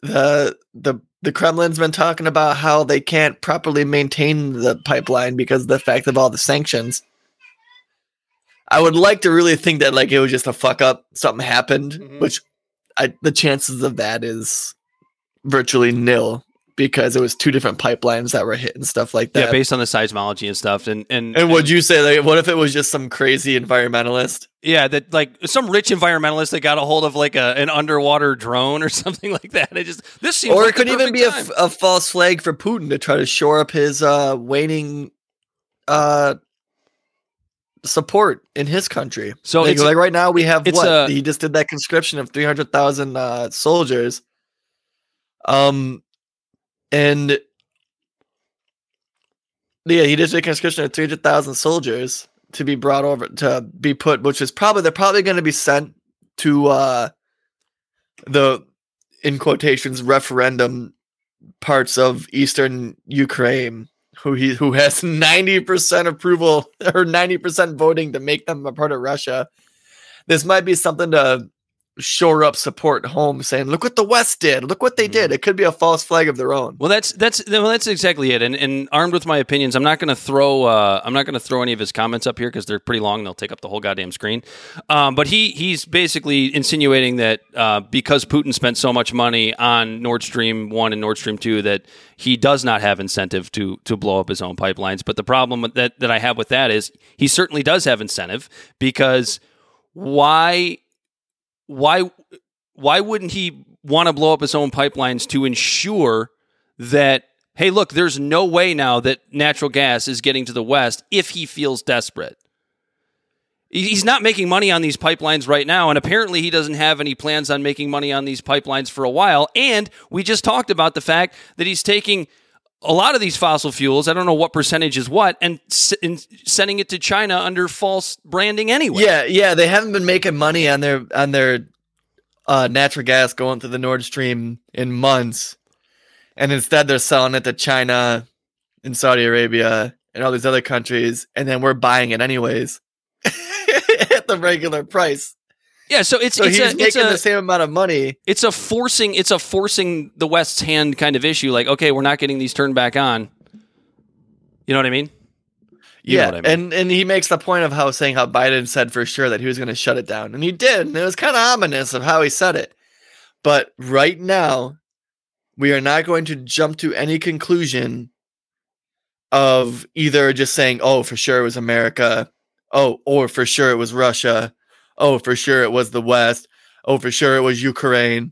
the the the kremlin's been talking about how they can't properly maintain the pipeline because of the fact of all the sanctions I would like to really think that like it was just a fuck up, something happened, Mhm. which I the chances of that is virtually nil because it was two different pipelines that were hit and stuff like that. yeah, based on the seismology and stuff, and and and would you say like what if it was just some crazy environmentalist? yeah, that like some rich environmentalist that got a hold of like a an underwater drone or something like that. It just this seems Or like it could even be a, perfect f- time. a false flag for Putin to try to shore up his uh waning uh support in his country. So like, like right now we have what a- he just did that conscription of 300,000 uh soldiers um and yeah he did a conscription of 300,000 soldiers to be brought over to be put which is probably they're probably going to be sent to uh the in quotations referendum parts of eastern Ukraine who he who has 90% approval or 90% voting to make them a part of Russia. This might be something to shore up support home saying, look what the West did. Look what they Mm-hmm. did. It could be a false flag of their own. Well, that's that's well, that's exactly it. And and armed with my opinions, I'm not going to throw uh, I'm not going to throw any of his comments up here because they're pretty long. and They'll take up the whole goddamn screen. Um, but he he's basically insinuating that uh, because Putin spent so much money on Nord Stream one and Nord Stream two, that he does not have incentive to to blow up his own pipelines. But the problem that that I have with that is he certainly does have incentive because why why why wouldn't he want to blow up his own pipelines to ensure that hey look there's no way now that natural gas is getting to the west if he feels desperate? He's not making money on these pipelines right now and apparently he doesn't have any plans on making money on these pipelines for a while and we just talked about the fact that he's taking a lot of these fossil fuels i don't know what percentage is what and, s- and sending it to china under false branding anyway Yeah, yeah. They haven't been making money on their on their uh, natural gas going through the Nord Stream in months. And instead they're selling it to China and Saudi Arabia and all these other countries, and then we're buying it anyways. at the regular price. Yeah so it's So it's he's a, it's making a the same amount of money. it's a forcing it's a forcing the West's hand kind of issue. Like, okay, we're not getting these turned back on. You know what I mean? You know yeah, what I mean. and and he makes the point of how saying how Biden said for sure that he was going to shut it down, and he did. And it was kind of ominous of how he said it. But right now, we are not going to jump to any conclusion of either just saying, "Oh, for sure it was America," "Oh, or for sure it was Russia," "Oh, for sure it was the West," "Oh, for sure it was Ukraine."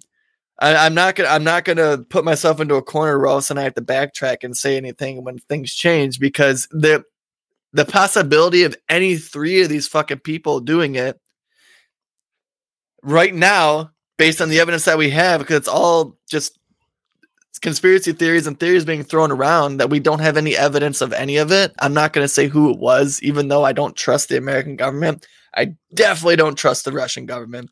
I, I'm not gonna. I'm not gonna put myself into a corner where all of a sudden I have to backtrack and say anything when things change because the the possibility of any three of these fucking people doing it right now, based on the evidence that we have, because it's all just conspiracy theories and theories being thrown around that we don't have any evidence of any of it. I'm not going to say who it was, even though I don't trust the American government. I definitely don't trust the Russian government.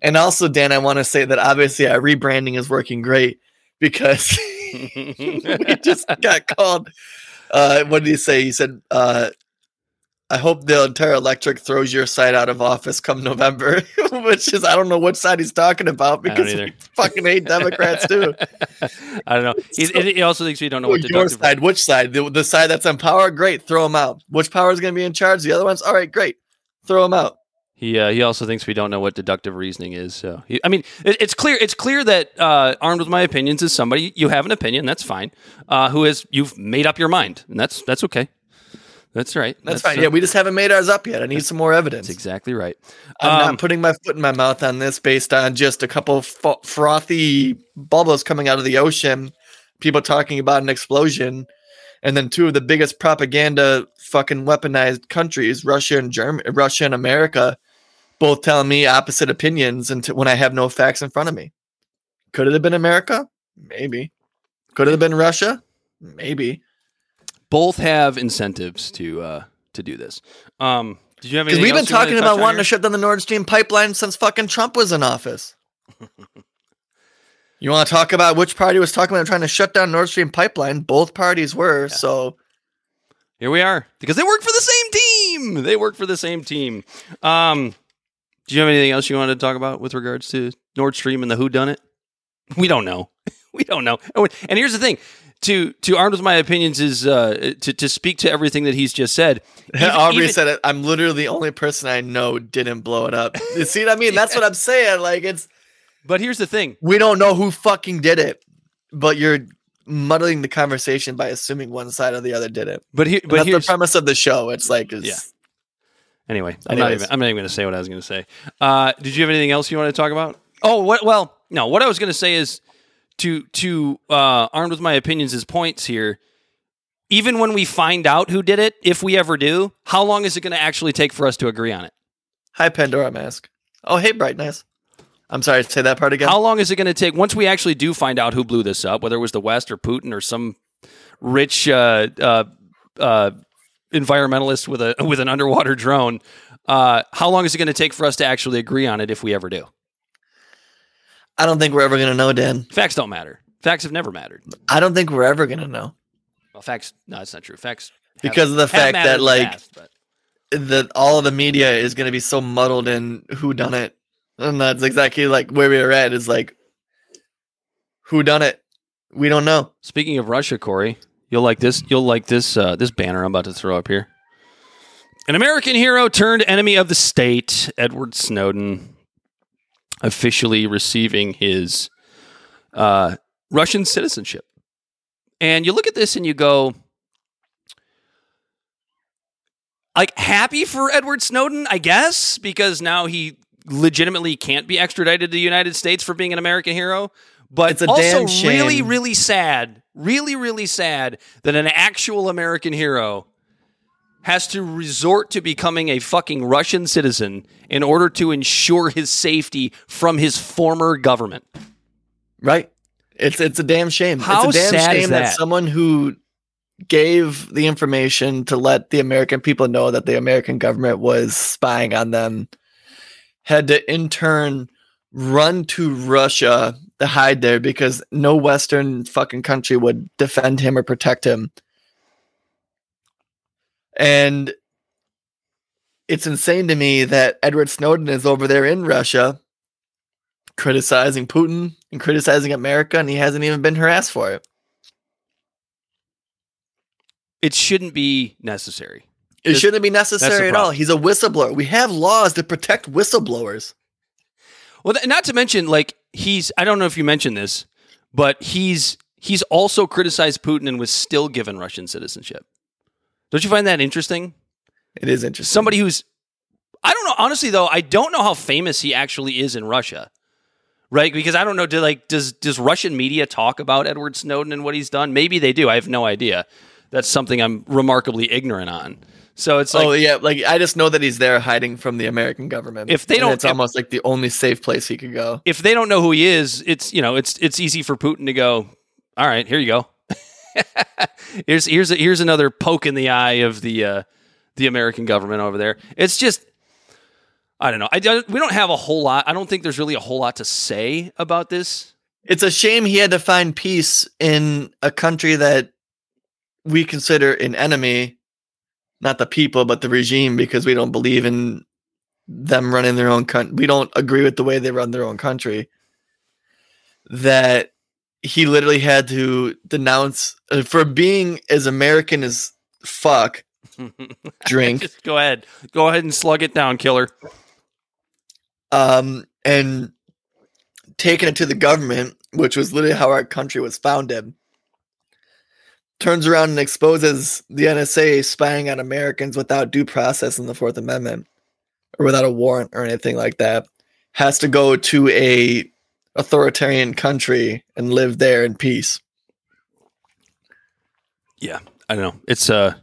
And also, Dan, I want to say that obviously our rebranding is working great because we just got called. Uh, what did he say? He said, uh, I hope the entire electric throws your side out of office come November, which is I don't know which side he's talking about because we fucking hate Democrats too. I don't know. He, So- he also thinks we don't know Oh, what your side, which side? The, the side that's on power, great, throw them out. Which power is going to be in charge? The other ones, all right, great, throw them out. He uh, he also thinks we don't know what deductive reasoning is. So he, I mean, it, it's clear it's clear that uh, armed with my opinions is somebody you have an opinion. That's fine. Uh, who has you've made up your mind, and that's that's okay. That's right. That's, fine. uh, yeah, we just haven't made ours up yet. I need some more evidence. that's exactly right. I'm Um, not putting my foot in my mouth on this based on just a couple of fo- frothy bubbles coming out of the ocean, people talking about an explosion, and then two of the biggest propaganda fucking weaponized countries, Russia and Germany, Russia and America, both telling me opposite opinions until when I have no facts in front of me. Could it have been America? Maybe. Could it have been Russia? Maybe. both have incentives to uh, to do this. Um, did you have any? Because we've been else you wanted talking about wanting here? to shut down the Nord Stream pipeline since fucking Trump was in office. you want to talk about which party was talking about trying to shut down Nord Stream pipeline? Both parties were. So Here we are because they work for the same team. They work for the same team. Um, do you have anything else you wanted to talk about with regards to Nord Stream and the Who Done It? We don't know. We don't know. Oh, And here's the thing: to to armed with my opinions is uh, to to speak to everything that he's just said. Even- Aubrey even- said it. I'm literally the only person I know didn't blow it up. You see what I mean? That's what I'm saying. Like it's but here's the thing: we don't know who fucking did it, but you're muddling the conversation by assuming one side or the other did it. but here, And but that's the premise of the show. It's like it's, Yeah. anyway. I'm not even. I'm not even going to say what I was going to say. Uh, did you have anything else you want to talk about? Oh, what? Well, no. What I was going to say is to to uh, armed with my opinions is points here. Even when we find out who did it, if we ever do, how long is it going to actually take for us to agree on it? Hi, Pandora Mask. Oh, hey, Brightness. I'm sorry, to say that part again. How long is it going to take once we actually do find out who blew this up, whether it was the West or Putin or some rich uh, uh, uh, environmentalist with a with an underwater drone? Uh, how long is it going to take for us to actually agree on it if we ever do? I don't think we're ever going to know, Dan. Facts don't matter. Facts have never mattered. I don't think we're ever going to know Well, facts. No, that's not true. Facts because of the fact that, like, past, all of the media is going to be so muddled in who done it. And that's exactly like where we are at is like, who done it? We don't know. speaking of Russia, Corey, you'll like this. You'll like this. Uh, this banner I'm about to throw up here. An American hero turned enemy of the state, Edward Snowden, officially receiving his uh, Russian citizenship. And you look at this and you go, like, happy for Edward Snowden, I guess, because now he legitimately can't be extradited to the United States for being an American hero. But It's a also damn really, shame. really sad, really, really sad that an actual American hero has to resort to becoming a fucking Russian citizen in order to ensure his safety from his former government. Right? It's it's a damn shame. How it's a damn sad is shame that? that? someone who gave the information to let the American people know that the American government was spying on them had to in turn run to Russia to hide there because no Western fucking country would defend him or protect him. And it's insane to me that Edward Snowden is over there in Russia criticizing Putin and criticizing America, and he hasn't even been harassed for it. It shouldn't be necessary. It This- shouldn't be necessary at all. He's a whistleblower. We have laws to protect whistleblowers. Well, th- not to mention, like he's I don't know if you mentioned this, but he's he's also criticized Putin and was still given Russian citizenship. Don't you find that interesting? It is interesting. Somebody who's I don't know honestly though, I don't know how famous he actually is in Russia. Right? Because I don't know do like does does Russian media talk about Edward Snowden and what he's done? Maybe they do. I have no idea. That's something I'm remarkably ignorant on. So it's like oh yeah, like I just know that he's there hiding from the American government. If they don't- it's if- almost like the only safe place he could go. if they don't know who he is, it's you know it's it's easy for Putin to go. All right, here you go. here's here's a, here's another poke in the eye of the uh, the American government over there. It's just I don't know. I don't, we don't have a whole lot. I don't think there's really a whole lot to say about this. It's a shame he had to find peace in a country that we consider an enemy, not the people, but the regime, because we don't believe in them running their own country. We don't agree with the way they run their own country. That he literally had to denounce uh, for being as American as fuck. Drink. Just go ahead, go ahead and slug it down, killer. um, and taking it to the government, which was literally how our country was founded, turns around and exposes the NSA spying on Americans without due process in the Fourth Amendment or without a warrant or anything like that, has to go to a authoritarian country and live there in peace. Yeah, I don't know. It's a,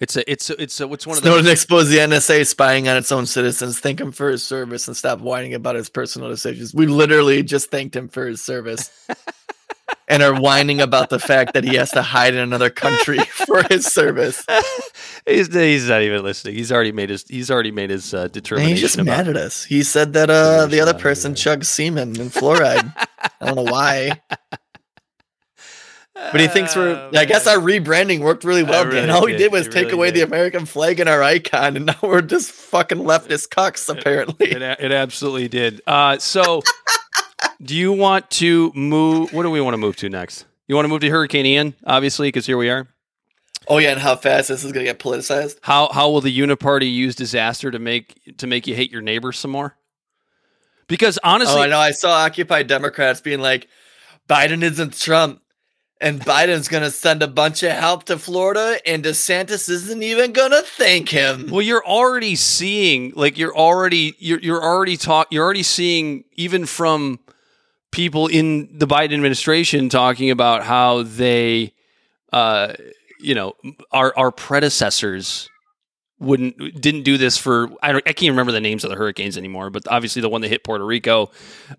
it's a, it's a, it's a, what's one of Snowden the exposed the NSA spying on its own citizens. Thank him for his service and stop whining about his personal decisions. We literally just thanked him for his service and are whining about the fact that he has to hide in another country for his service. he's, he's not even listening. He's already made his he's already made his uh, And determination. he's just about mad at us. He said that uh, the other person chugged semen and fluoride. I don't know why. But he thinks we're. Oh, I guess our rebranding worked really well, really Dan. All we did. did was It take away the. American flag and our icon, and now we're just fucking leftist cucks, apparently. it, a- it absolutely did. Uh, so, do you want to move? What do we want to move to next? You want to move to Hurricane Ian, obviously, because here we are. Oh yeah, and how fast this is gonna get politicized? How how will the Uniparty use disaster to make to make you hate your neighbors some more? Because honestly, oh, I know. I saw Occupy Democrats being like, Biden isn't Trump, and Biden's gonna send a bunch of help to Florida, and DeSantis isn't even gonna thank him. Well, you're already seeing, like, you're already, you're, you're already talk, you're already seeing, even from people in the Biden administration talking about how they, uh, you know, our our predecessors wouldn't didn't do this for I I can't remember the names of the hurricanes anymore, but obviously the one that hit Puerto Rico,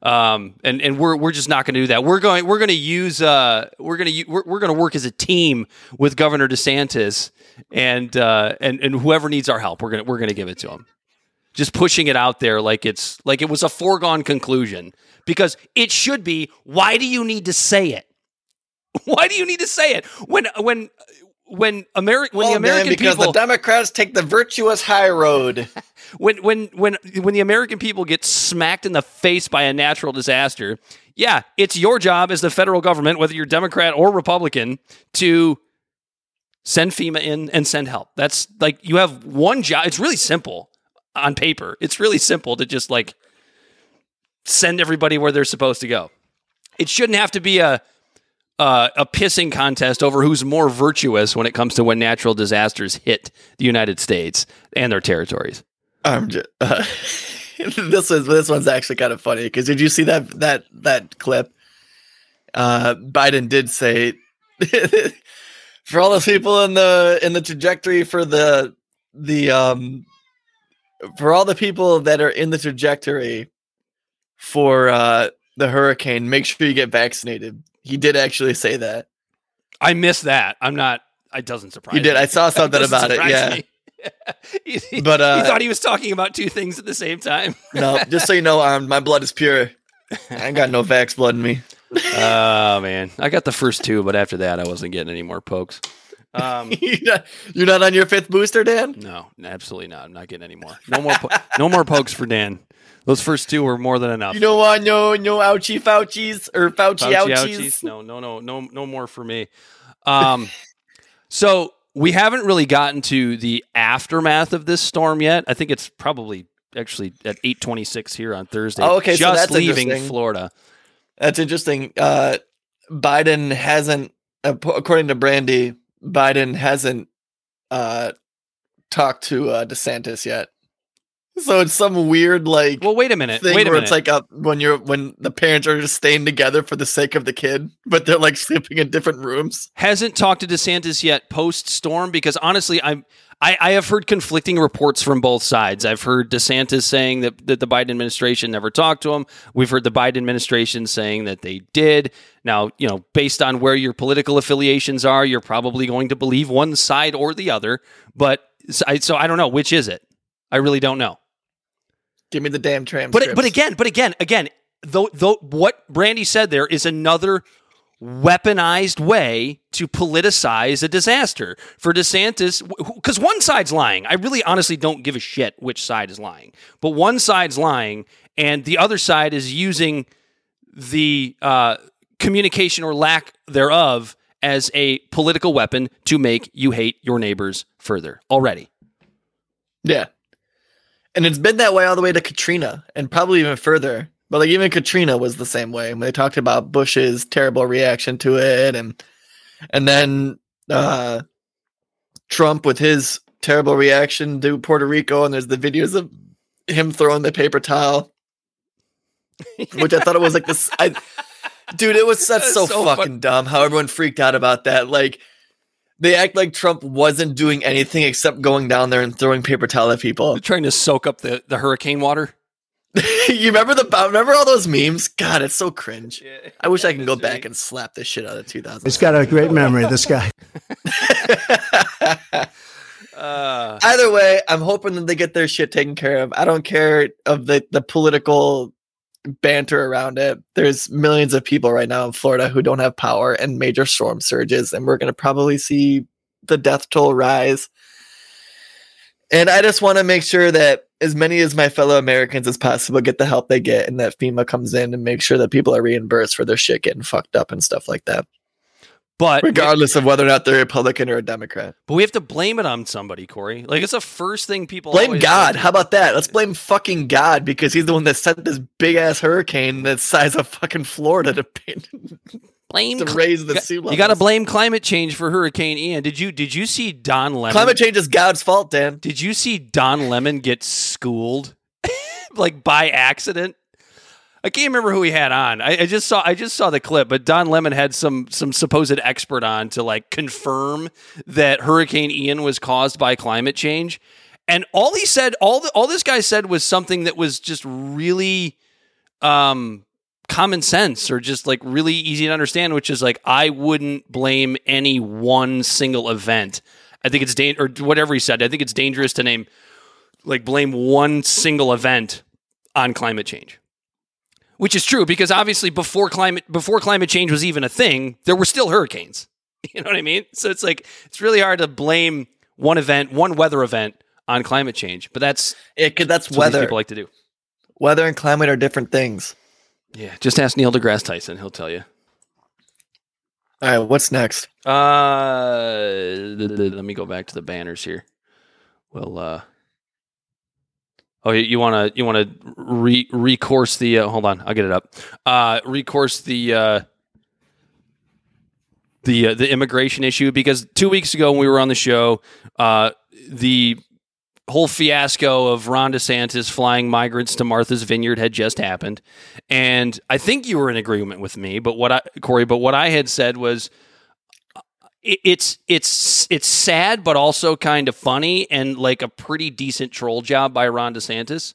um, and and we're we're just not going to do that. We're going we're going to use uh we're going to we're, we're going to work as a team with Governor DeSantis and uh and and whoever needs our help, we're gonna we're gonna give it to him. Just pushing it out there like it's like it was a foregone conclusion because it should be. Why do you need to say it? Why do you need to say it when when when American when Well, the man, American because people the Democrats take the virtuous high road. when when when when the American people get smacked in the face by a natural disaster, yeah, it's your job as the federal government, whether you're Democrat or Republican, to send FEMA in and send help. That's like you have one job. It's really simple on paper. It's really simple to just like send everybody where they're supposed to go. It shouldn't have to be a uh, a pissing contest over who's more virtuous when it comes to when natural disasters hit the United States and their territories. Just, uh, this is this one's actually kind of funny because did you see that that that clip? Uh, Biden did say for all the people in the in the trajectory for the the um for all the people that are in the trajectory for uh the hurricane, make sure you get vaccinated. He did actually say that. I missed that. I'm not. It doesn't surprise. You did. Me. I saw something about it. Yeah. he, he- But, uh, he thought he was talking about two things at the same time. No, just so you know, um, my blood is pure. I ain't got no vax blood in me. oh man, I got the first two, but after that, I wasn't getting any more pokes. Um, you're, not, on your fifth booster, Dan? no, absolutely not. I'm not getting any more. No more. Po- no more pokes for Dan. Those first two were more than enough. You know what? no no ouchie Fauci's or Fauci, Fauci ouchies. ouchies? No, no, no, no, no more for me. Um, so we haven't really gotten to the aftermath of this storm yet. I think it's probably actually at eight twenty six here on Thursday. Oh, okay, so just that's leaving. Florida. That's interesting. Uh, Biden hasn't, uh, according to Brandy, Biden hasn't uh, talked to uh, DeSantis yet. So it's some weird like Well, wait a minute. thing Wait a where minute. it's like a, when you're when the parents are just staying together for the sake of the kid, but they're like sleeping in different rooms. hasn't talked to DeSantis yet post storm because honestly, I'm I, I have heard conflicting reports from both sides. I've heard DeSantis saying that, that the Biden administration never talked to him. We've heard the Biden administration saying that they did. Now, you know, based on where your political affiliations are, you're probably going to believe one side or the other. But so I, so I don't know which is it. I really don't know. Give me the damn transcripts. But but again, but again, again, though though what Brandy said there is another weaponized way to politicize a disaster for DeSantis because one side's lying. I really honestly don't give a shit which side is lying, but one side's lying and the other side is using the uh, communication or lack thereof as a political weapon to make you hate your neighbors further already. Yeah. And it's been that way all the way to Katrina and probably even further. But like even Katrina was the same way. When they talked about Bush's terrible reaction to it and and then uh Trump with his terrible reaction to Puerto Rico and there's the videos of him throwing the paper towel. Which I thought it was like this I dude, it was that's so, so fucking fun- dumb how everyone freaked out about that. Like they act like Trump wasn't doing anything except going down there and throwing paper towel at people. trying to soak up the, the hurricane water. you remember the remember all those memes? God, it's so cringe. I wish I can go back and slap this shit out of 2000. He's got a great memory, this guy. Uh, Either way, I'm hoping that they get their shit taken care of. I don't care of the the political banter around it. There's millions of people right now in Florida who don't have power and major storm surges, and we're going to probably see the death toll rise. And I just want to make sure that as many as my fellow Americans as possible get the help they get, and that FEMA comes in and make sure that people are reimbursed for their shit getting fucked up and stuff like that, but regardless of whether or not they're a Republican or a Democrat. but we have to blame it on somebody, Corey. Like it's the first thing people Blame God. How about that? Let's blame fucking God because he's the one that sent this big ass hurricane the size of fucking Florida to, blame to raise the you sea got- level. You got to blame climate change for Hurricane Ian. Did you did you see Don Lemon? Climate change is God's fault, Dan. Did you see Don Lemon get schooled like by accident? I can't remember who he had on. I, I just saw I just saw the clip, but Don Lemon had some some supposed expert on to like confirm that Hurricane Ian was caused by climate change. And all he said, all the, all this guy said was something that was just really um common sense or just like really easy to understand, which is like I wouldn't blame any one single event. I think it's dan- or whatever he said. I think it's dangerous to name like blame one single event on climate change. Which is true because obviously before climate before climate change was even a thing, there were still hurricanes. You know what I mean? So it's like it's really hard to blame one event, one weather event on climate change. But that's, it. that's that's weather. people like to do. weather and climate are different things. Yeah, just ask Neil deGrasse Tyson; he'll tell you. All right, what's next? Uh, let me go back to the banners here. Well, uh, oh, you- you want to you want to re recourse the? Uh, hold on, I'll get it up. Uh, recourse the uh, the uh, the immigration issue because two weeks ago when we were on the show, uh, the whole fiasco of Ron DeSantis flying migrants to Martha's Vineyard had just happened, and I think you were in agreement with me. But what I, Corey, but what I had said was it- it's it's it's sad, but also kind of funny and like a pretty decent troll job by Ron DeSantis.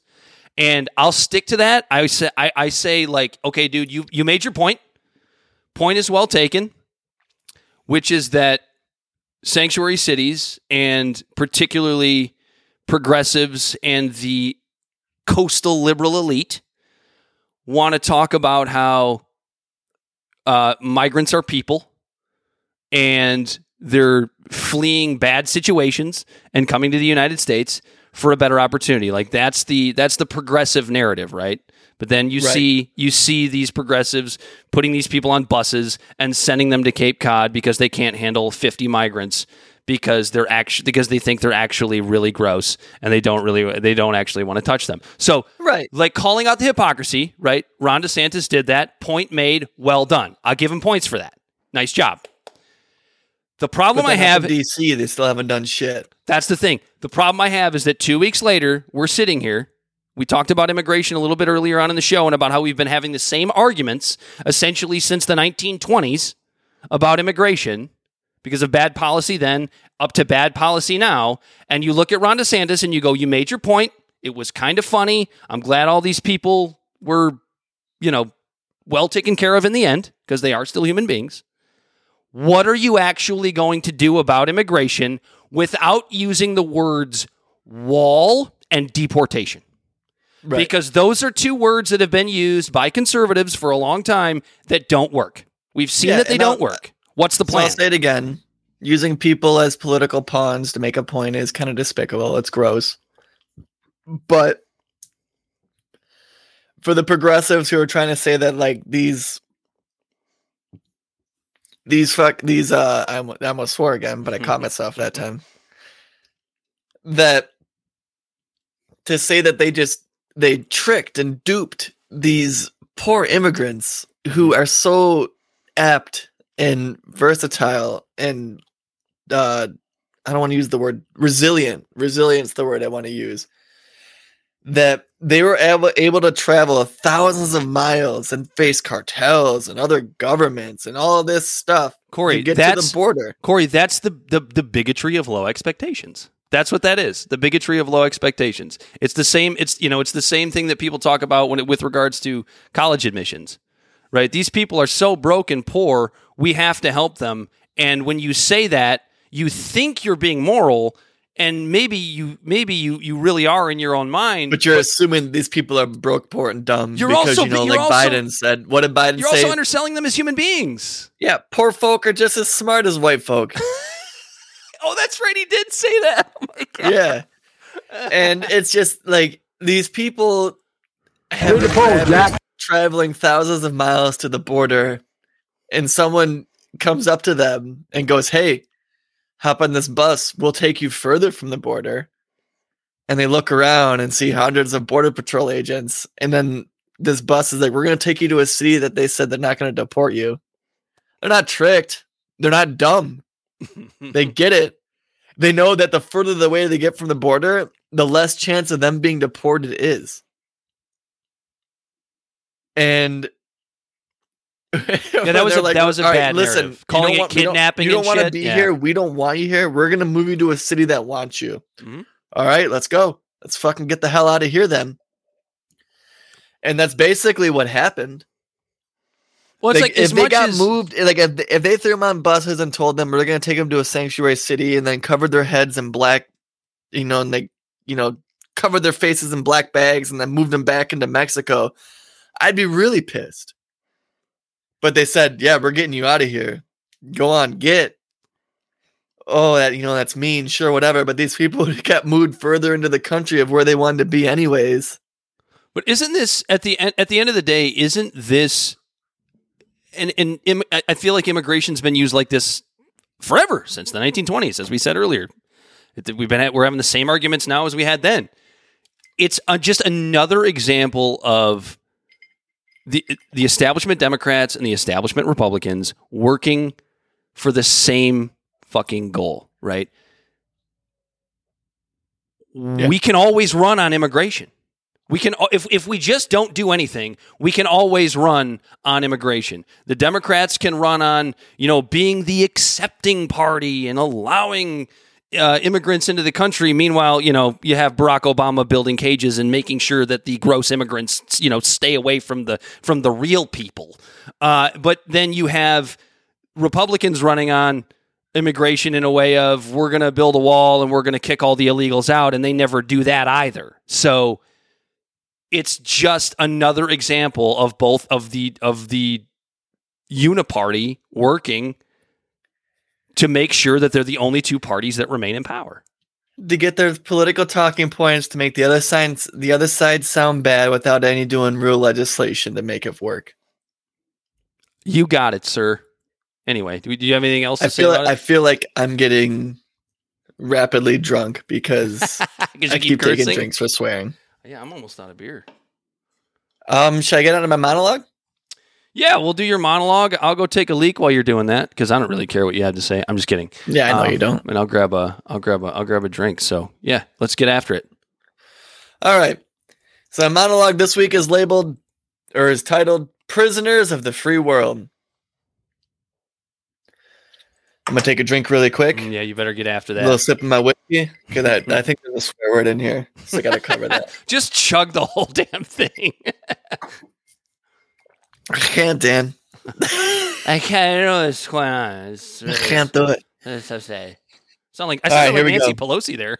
And I'll stick to that. I say I, I say like, okay, dude, you you made your point. Point is well taken, which is that sanctuary cities and particularly progressives and the coastal liberal elite want to talk about how uh, migrants are people and they're fleeing bad situations and coming to the United States for a better opportunity. Like that's the that's the progressive narrative, right? But then you Right. see you see these progressives putting these people on buses and sending them to Cape Cod because they can't handle 50 migrants because they're actually because they think they're actually really gross and they don't really they don't actually want to touch them. So Right. like calling out the hypocrisy, right? Ron DeSantis did that. Point made. Well done. I'll give him points for that. Nice job. The problem But I then have, in DC, they still haven't done shit. that's the thing. The problem I have is that two weeks later, we're sitting here. We talked about immigration a little bit earlier on in the show and about how we've been having the same arguments essentially since the 1920s about immigration because of bad policy then, up to bad policy now. And you look at Ron DeSantis and you go, you made your point. It was kind of funny. I'm glad all these people were, you know, well taken care of in the end because they are still human beings. What are you actually going to do about immigration without using the words wall and deportation? Right. Because those are two words that have been used by conservatives for a long time that don't work. We've seen Yeah, that they and I'll- don't work. What's the So I'll plan? say it again. Using people as political pawns to make a point is kind of despicable. It's gross. But for the progressives who are trying to say that like these these fuck these uh I I almost swore again, but I caught myself that time. That to say that they just they tricked and duped these poor immigrants who are so apt and versatile and uh I don't want to use the word resilient. Resilience, the word I want to use. That they were able, able to travel thousands of miles and face cartels and other governments and all this stuff Corey, to get to the border. Corey, that's the, the the bigotry of low expectations. That's what that is. The bigotry of low expectations. It's the same. It's you know, it's the same thing that people talk about when it, with regards to college admissions, right? These people are so broke and poor. We have to help them. And when you say that, you think you're being moral, and maybe you maybe you you really are in your own mind. But you're assuming these people are broke, poor, and dumb. You're because also- you know, you're like also- Biden said. What did Biden you're say? also underselling them as human beings. yeah, poor folk are just as smart as white folk. Oh, that's right. He did say that. Oh my God. yeah. And it's just like these people have the been Jack. Traveling thousands of miles to the border, and someone comes up to them and goes, Hey, hop on this bus. We'll take you further from the border. And they look around and see hundreds of border patrol agents. And then this bus is like, We're going to take you to a city that they said they're not going to deport you. They're not tricked. They're not dumb. They get it. They know that the further the way they get from the border, the less chance of them being deported is. And Yeah, that was a- that was a "All right, bad listen, narrative. Calling you it don't want- we don't- kidnapping You don't, want to be Yeah. here. We don't want you here. We're gonna move you to a city that wants you. Mhm. All right, let's go. Let's fucking get the hell out of here then. And that's basically what happened. Well, it's Like, like, as if they got as moved, like if they, if they threw them on buses and told them we're going to take them to a sanctuary city and then covered their heads in black, you know, and they, you know, covered their faces in black bags and then moved them back into Mexico, I'd be really pissed. But they said, "Yeah, we're getting you out of here. Go on, get." Oh, that you know that's mean, sure, whatever. But these people kept moved further into the country of where they wanted to be, anyways. But isn't this at the end, at the end of the day? Isn't this and and im- I feel like immigration's been used like this forever since the 1920s, as we said earlier. We've been at, we're having the same arguments now as we had then. It's uh, just another example of the the establishment Democrats and the establishment Republicans working for the same fucking goal, right? We can always run on immigration. We can if if we just don't do anything, we can always run on immigration. The Democrats can run on, you know, being the accepting party and allowing uh, immigrants into the country. Meanwhile, you know, you have Barack Obama building cages and making sure that the gross immigrants, you know, stay away from the from the real people. Uh, but then you have Republicans running on immigration in a way of we're going to build a wall and we're going to kick all the illegals out, and they never do that either. So it's just another example of both of the of the uniparty working to make sure that they're the only two parties that remain in power. to get their political talking points to make the other side the other side sound bad without any doing real legislation to make it work. You got it, sir. Anyway, do, do you have anything else to I say feel about like, I feel like I'm getting rapidly drunk because it? 'Cause you I keep, taking drinks for swearing. Yeah, I'm almost out of beer. Um, should I get out of my monologue? Yeah, we'll do your monologue. I'll go take a leak while you're doing that because I don't really care what you had to say. I'm just kidding. Yeah, I know Um, you don't. And I'll grab a, I'll grab a, I'll grab a drink. So yeah, let's get after it. All right. So my monologue this week is labeled or is titled Prisoners of the Free World. I'm gonna take a drink really quick. Mm, Yeah, you better get after that. A little sip of my whiskey. Cause that, I think there's a swear word in here, so I gotta cover that. Just chug the whole damn thing. I can't, Dan. I can't i know what's going on. It's, I can't do it. It's so sad. Sound like I All right, sound here like we Nancy go. Pelosi there.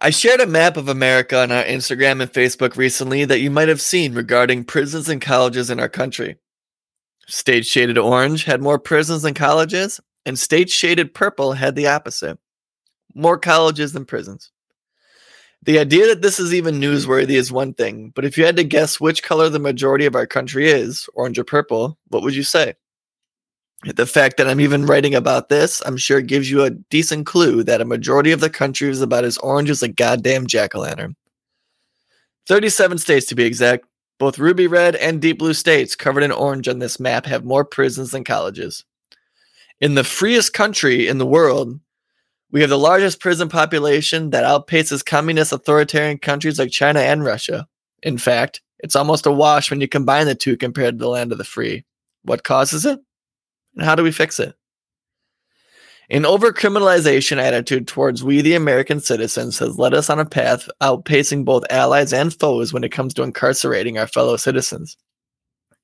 I shared a map of America on our Instagram and Facebook recently that you might have seen regarding prisons and colleges in our country. State shaded orange had more prisons than colleges, and state shaded purple had the opposite more colleges than prisons. The idea that this is even newsworthy is one thing, but if you had to guess which color the majority of our country is, orange or purple, what would you say? The fact that I'm even writing about this, I'm sure gives you a decent clue that a majority of the country is about as orange as a goddamn jack o' lantern. 37 states to be exact, both ruby red and deep blue states covered in orange on this map have more prisons than colleges. In the freest country in the world, we have the largest prison population that outpaces communist authoritarian countries like China and Russia. In fact, it's almost a wash when you combine the two compared to the land of the free. What causes it? And how do we fix it? An overcriminalization attitude towards we, the American citizens, has led us on a path outpacing both allies and foes when it comes to incarcerating our fellow citizens.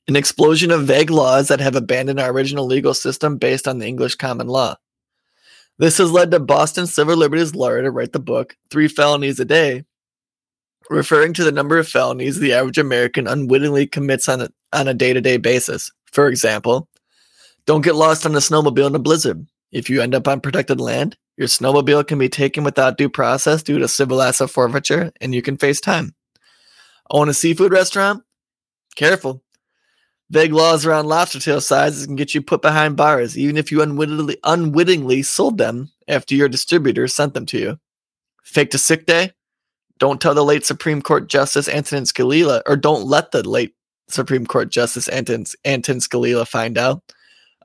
An explosion of vague laws that have abandoned our original legal system based on the English common law. This has led to Boston civil liberties lawyer to write the book Three Felonies a Day, referring to the number of felonies the average American unwittingly commits on a, on a day-to-day basis. For example, don't get lost on a snowmobile in a blizzard. If you end up on protected land, your snowmobile can be taken without due process due to civil asset forfeiture, and you can face time. Own a seafood restaurant? Careful. Vague laws around lobster tail sizes can get you put behind bars, even if you unwittingly, unwittingly sold them after your distributor sent them to you. Faked a sick day? Don't tell the late Supreme Court Justice Antonin Scalia, or don't let the late Supreme Court Justice Anton, Anton Scalia find out.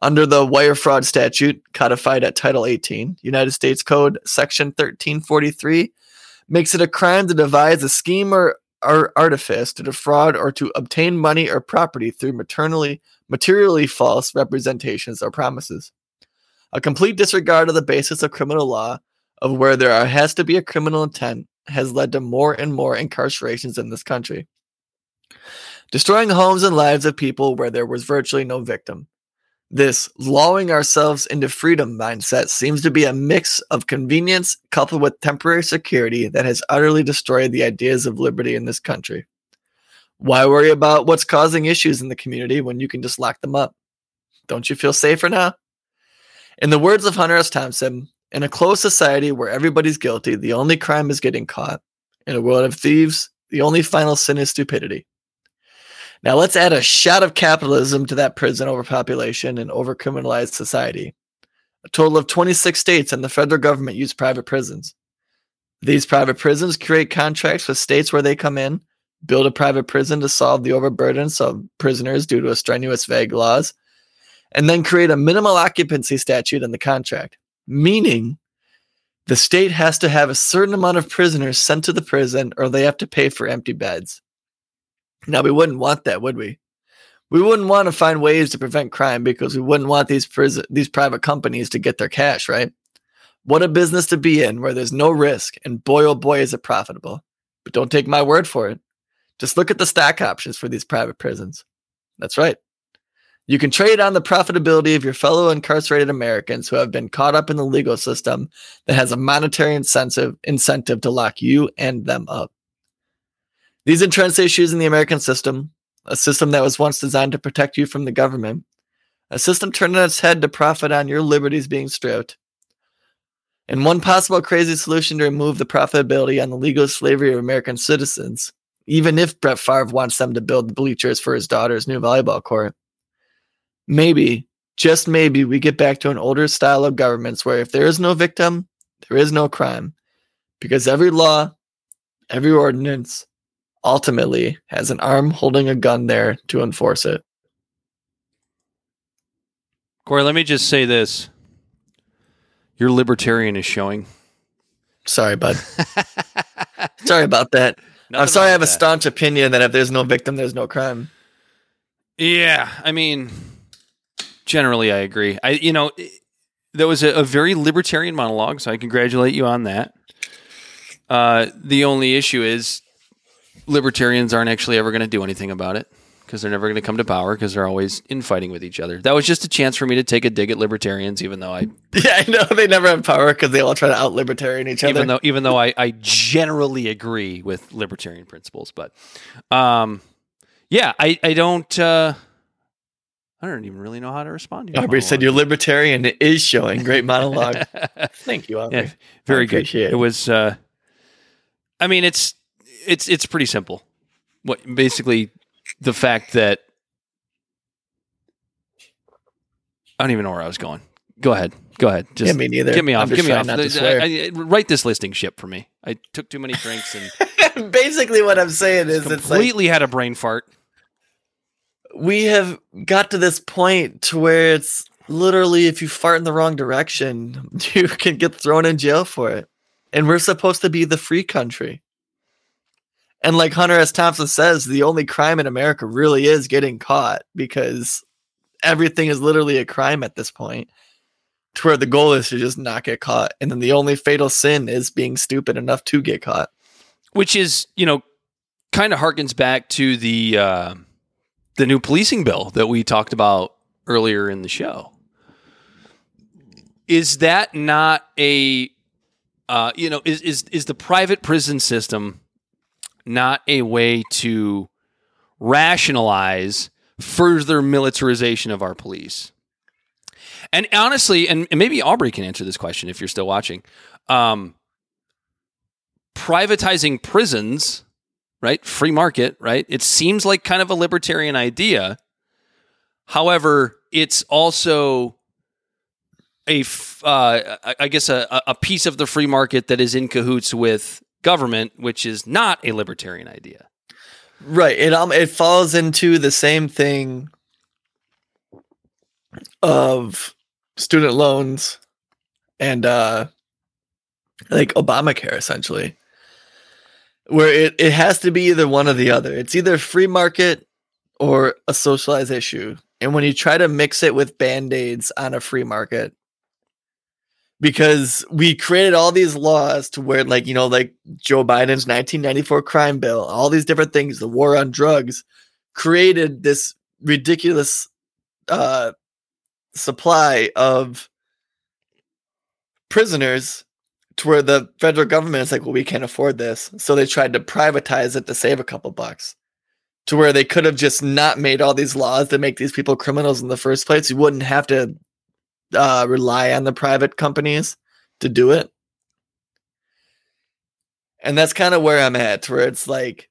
Under the wire fraud statute codified at Title 18, United States Code Section 1343 makes it a crime to devise a scheme or, or artifice to defraud or to obtain money or property through maternally, materially false representations or promises. A complete disregard of the basis of criminal law of where there are, has to be a criminal intent has led to more and more incarcerations in this country. Destroying homes and lives of people where there was virtually no victim. This lulling ourselves into freedom mindset seems to be a mix of convenience coupled with temporary security that has utterly destroyed the ideas of liberty in this country. Why worry about what's causing issues in the community when you can just lock them up? Don't you feel safer now? In the words of Hunter S. Thompson, in a closed society where everybody's guilty, the only crime is getting caught. In a world of thieves, the only final sin is stupidity. Now let's add a shot of capitalism to that prison overpopulation and overcriminalized society. A total of 26 states and the federal government use private prisons. These private prisons create contracts with states where they come in, build a private prison to solve the overburdens of prisoners due to a strenuous vague laws, and then create a minimal occupancy statute in the contract, meaning the state has to have a certain amount of prisoners sent to the prison or they have to pay for empty beds. Now, we wouldn't want that, would we? We wouldn't want to find ways to prevent crime because we wouldn't want these prison, these private companies to get their cash, right? What a business to be in where there's no risk, and boy oh boy is it profitable. But don't take my word for it. Just look at the stock options for these private prisons. That's right. You can trade on the profitability of your fellow incarcerated Americans who have been caught up in the legal system that has a monetary incentive incentive to lock you and them up. These entrenched issues in the American system, a system that was once designed to protect you from the government, a system turned on its head to profit on your liberties being stripped. And one possible crazy solution to remove the profitability on the legal slavery of American citizens, even if Brett Favre wants them to build the bleachers for his daughter's new volleyball court. Maybe, just maybe, we get back to an older style of governments where if there is no victim, there is no crime. Because every law, every ordinance, ultimately has an arm holding a gun there to enforce it. Corey, let me just say this. Your libertarian is showing. Sorry, bud. sorry about that. I'm sorry I have a staunch opinion that if there's no victim, there's no crime. Yeah, I mean, generally, I agree. I, you know, that was a, a very libertarian monologue, so I congratulate you on that. Uh, the only issue is libertarians aren't actually ever going to do anything about it because they're never going to come to power because they're always infighting with each other. That was just a chance for me to take a dig at libertarians, even though I, Yeah, I know they never have power because they all try to out libertarian each other. even though, even though I, I generally agree with libertarian principles, but, um, yeah, I, I don't, uh, I don't even really know how to respond to you. Aubrey said your libertarian is showing great monologue. Thank you, Aubrey. Yeah, very I good. It it. was. Uh, I mean, it's it's it's pretty simple. What basically the fact that I don't even know where I was going. Go ahead. Go ahead. Just Yeah, me neither. Get me off. Get me off. not to I- swear. I- write this listing ship for me. I took too many drinks and Basically, what I'm saying is, it's like completely had a brain fart. we have got to this point to where it's literally if you fart in the wrong direction, you can get thrown in jail for it. And we're supposed to be the free country. And like Hunter S. Thompson says, the only crime in America really is getting caught because everything is literally a crime at this point. To where the goal is to just not get caught. And then the only fatal sin is being stupid enough to get caught. which is you know kind of harkens back to the uh, the new policing bill that we talked about earlier in the show. Is that not a uh, you know is is is the private prison system not a way to rationalize further militarization of our police? And honestly, and, maybe Aubrey can answer this question if you're still watching. Um, privatizing prisons, right? Free market, right? It seems like kind of a libertarian idea. However, it's also a, uh, I guess, a, a piece of the free market that is in cahoots with government, which is not a libertarian idea. Right. It um it falls into the same thing of student loans and uh like Obamacare essentially. Where it, it has to be either one or the other. It's either free market or a socialized issue. And when you try to mix it with band-aids on a free market, because we created all these laws to where like you know like joe biden's 1994 crime bill all these different things the war on drugs created this ridiculous uh supply of prisoners to where the federal government is like well we can't afford this. So they tried to privatize it to save a couple bucks to where they could have just not made all these laws that make these people criminals in the first place. You wouldn't have to uh, rely on the private companies to do it. And that's kind of where I'm at, where it's like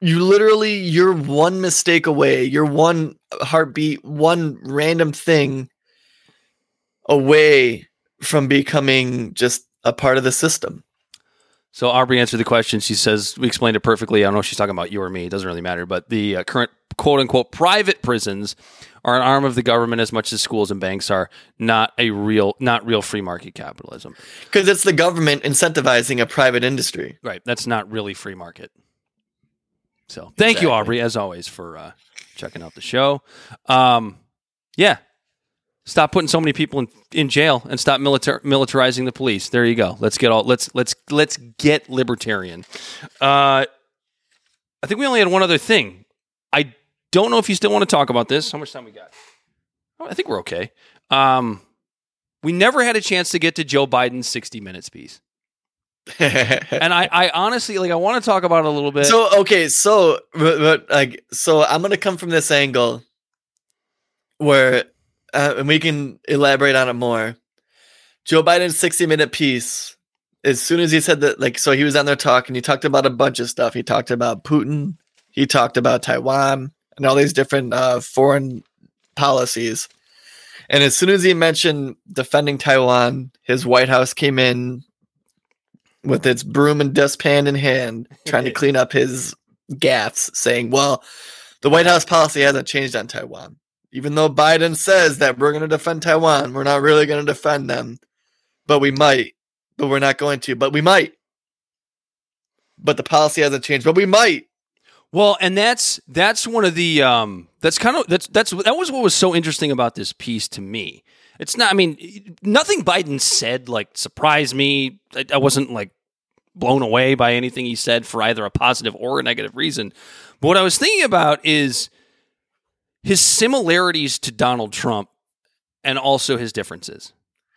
you literally you're one mistake away, you're one heartbeat, one random thing away from becoming just a part of the system. So Aubrey answered the question. She says we explained it perfectly. I don't know if she's talking about you or me. It doesn't really matter. But the uh, current quote unquote private prisons are an arm of the government as much as schools and banks are. Not a real, not real free market capitalism. Because it's the government incentivizing a private industry. Right. That's not really free market. So thank you, Aubrey, as always, for uh, checking out the show. Um, yeah. Stop putting so many people in, in jail and stop militar- militarizing the police. There you go. Let's get all let's let's let's get libertarian. Uh, I think we only had one other thing. I don't know if you still want to talk about this. How much time we got? Oh, I think we're okay. Um, we never had a chance to get to Joe Biden's 60 minutes piece. And I, I honestly like I want to talk about it a little bit. so okay, so but, but like so I'm gonna come from this angle where uh, and we can elaborate on it more. Joe Biden's 60 minute piece, as soon as he said that, like, so he was on there talking, he talked about a bunch of stuff. He talked about Putin, he talked about Taiwan, and all these different uh, foreign policies. And as soon as he mentioned defending Taiwan, his White House came in with its broom and dustpan in hand, trying to clean up his gaffes, saying, well, the White House policy hasn't changed on Taiwan. Even though Biden says that we're going to defend Taiwan, we're not really going to defend them, but we might, but we're not going to, but we might. But the policy hasn't changed, but we might. Well, and that's that's one of the um that's kind of that's that's that was what was so interesting about this piece to me It's not. I mean, nothing Biden said like surprised me. I, I wasn't like blown away by anything he said for either a positive or a negative reason. But what I was thinking about is his similarities to Donald Trump and also his differences.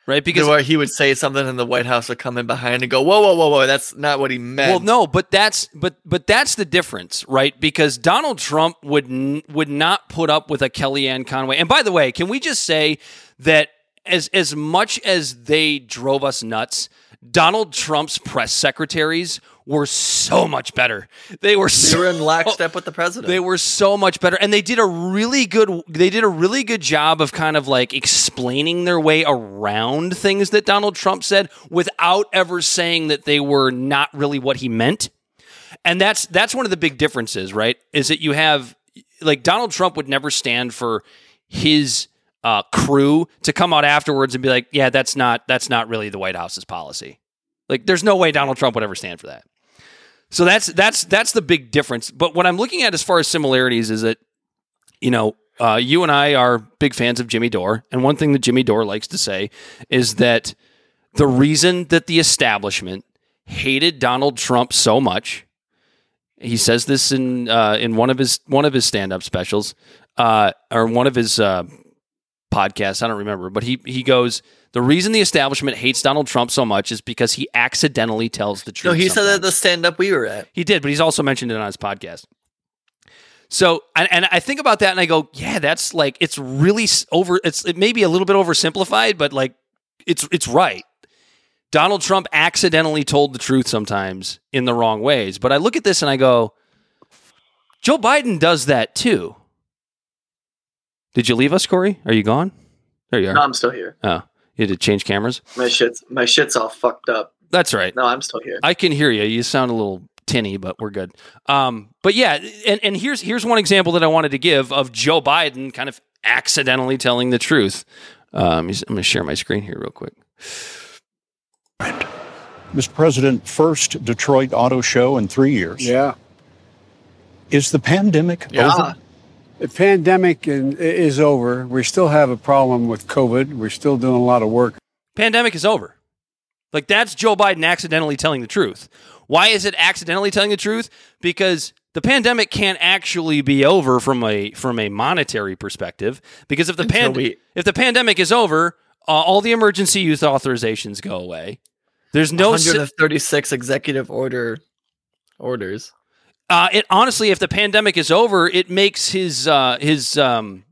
Right? Because where he would say something and the White House would come in behind and go, "Whoa, whoa, whoa, whoa! That's not what he meant." Well, no, but that's but but that's the difference, right? Because Donald Trump would n- would not put up with a Kellyanne Conway. And by the way, can we just say that as as much as they drove us nuts, Donald Trump's press secretaries were so much better. They were they were in lockstep with the president. They were so much better, and they did a really good. They did a really good job of kind of like explaining their way around things that Donald Trump said without ever saying that they were not really what he meant. And that's that's one of the big differences, right? Is that you have like Donald Trump would never stand for his uh, crew to come out afterwards and be like, "Yeah, that's not that's not really the White House's policy." Like, there's no way Donald Trump would ever stand for that. So that's that's that's the big difference. But what I'm looking at as far as similarities is that, you know, uh, you and I are big fans of Jimmy Dore, and one thing that Jimmy Dore likes to say is that the reason that the establishment hated Donald Trump so much, he says this in uh, in one of his one of his stand up specials, uh, or one of his podcasts. I don't remember, but he he goes. The reason the establishment hates Donald Trump so much is because he accidentally tells the truth. no, he said that at the stand up we were at. He did, but he's also mentioned it on his podcast. So, and, and I think about that and I go, yeah, that's like, it's really over, it's, it may be a little bit oversimplified, but like, it's, it's right. Donald Trump accidentally told the truth sometimes in the wrong ways. But I look at this and I go, Joe Biden does that too. Did you leave us, Corey? Are you gone? There you are. No, I'm still here. Oh, you had to change cameras? My shit's my shit's all fucked up. That's right. No, I'm still here. I can hear you. You sound a little tinny, but we're good. Um, but yeah, and, and here's here's one example that I wanted to give of Joe Biden kind of accidentally telling the truth. Um, I'm going to share my screen here real quick. Mr. President, first Detroit Auto Show in three years. Yeah. Is the pandemic Yeah. over? The pandemic is over. We still have a problem with COVID. We're still doing a lot of work. Pandemic is over. Like that's Joe Biden accidentally telling the truth. Why is it accidentally telling the truth? Because the pandemic can't actually be over from a from a monetary perspective. Because if the Until pan- we- if the pandemic is over, uh, all the emergency use authorizations go away. There's no si- 136 executive order orders. Uh, it honestly, if the pandemic is over, it makes his uh, his um,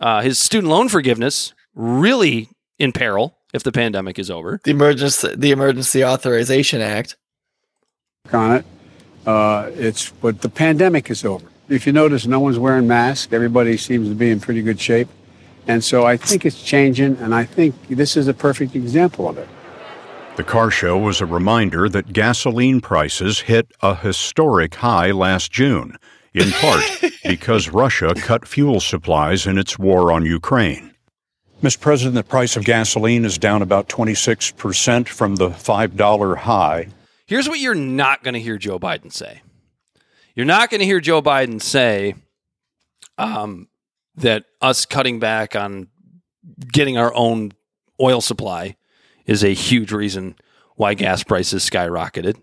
uh, his student loan forgiveness really in peril if the pandemic is over. The emergency the Emergency Authorization Act. on it. Uh, it's but the pandemic is over. If you notice, no one's wearing masks. Everybody seems to be in pretty good shape, and so I think it's changing. And I think this is a perfect example of it. The car show was a reminder that gasoline prices hit a historic high last June, in part because Russia cut fuel supplies in its war on Ukraine. Mr. President, the price of gasoline is down about 26% from the $5 high. Here's what you're not going to hear Joe Biden say. You're not going to hear Joe Biden say um, that us cutting back on getting our own oil supply is a huge reason why gas prices skyrocketed.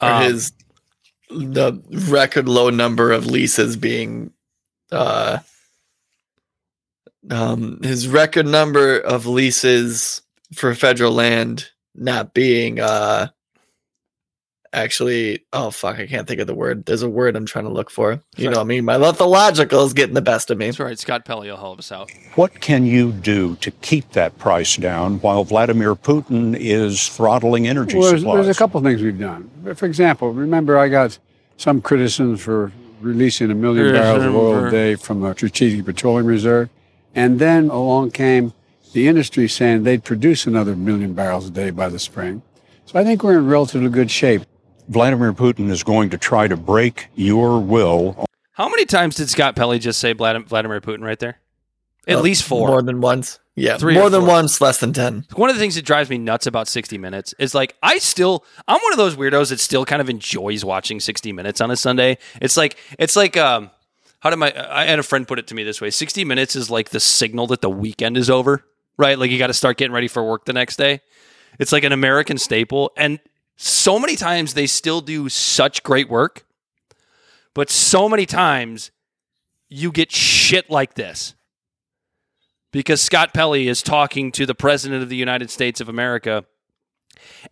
Um, his the record low number of leases being uh um his record number of leases for federal land not being uh actually oh fuck i can't think of the word there's a word i'm trying to look for you know what i mean my lithological is getting the best of me That's right. Scott Pelley will help us out. What can you do to keep that price down while Vladimir Putin is throttling energy Well, there's, supplies? there's a couple of things we've done. For example, remember I got some criticism for releasing a million Yes, barrels of oil a day from a strategic petroleum reserve, and then along came the industry saying they'd produce another million barrels a day by the spring. So I think we're in relatively good shape. Vladimir Putin is going to try to break your will How many times did Scott Pelley just say Vladimir Putin right there? At Uh, least four. more than once yeah Three more than four. once less than 10 One of the things that drives me nuts about 60 Minutes is like I still I'm one of those weirdos that still kind of enjoys watching 60 Minutes on a Sunday. It's like it's like um how did my I had a friend put it to me this way: sixty minutes is like the signal that the weekend is over, right? Like you got to start getting ready for work the next day. It's like an American staple, and so many times they still do such great work, but so many times you get shit like this because Scott Pelley is talking to the president of the United States of America.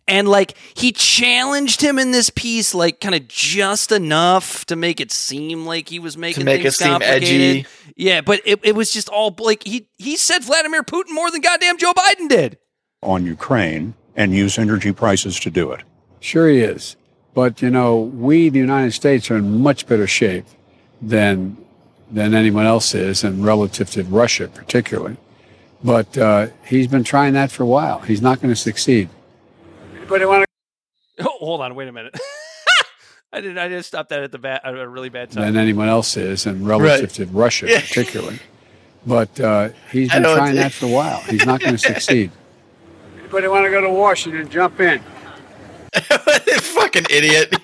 And like he challenged him in this piece, like kind of just enough to make it seem like he was making make things it seem complicated. edgy. Yeah, but it, it was just all like he he said Vladimir Putin more than goddamn Joe Biden did. on Ukraine and use energy prices to do it. Sure, he is. But you know, we, the United States, are in much better shape than than anyone else is, and relative to Russia, particularly. But uh, he's been trying that for a while. He's not going to succeed. Anybody want to? Oh, hold on, wait a minute. I did I just stopped that at the bad at a really bad time. than anyone else is, and relative to Russia, Yeah. particularly. But uh, he's been trying that for a while. He's not going to succeed. Anybody want to go to Washington? Jump in. Fucking idiot.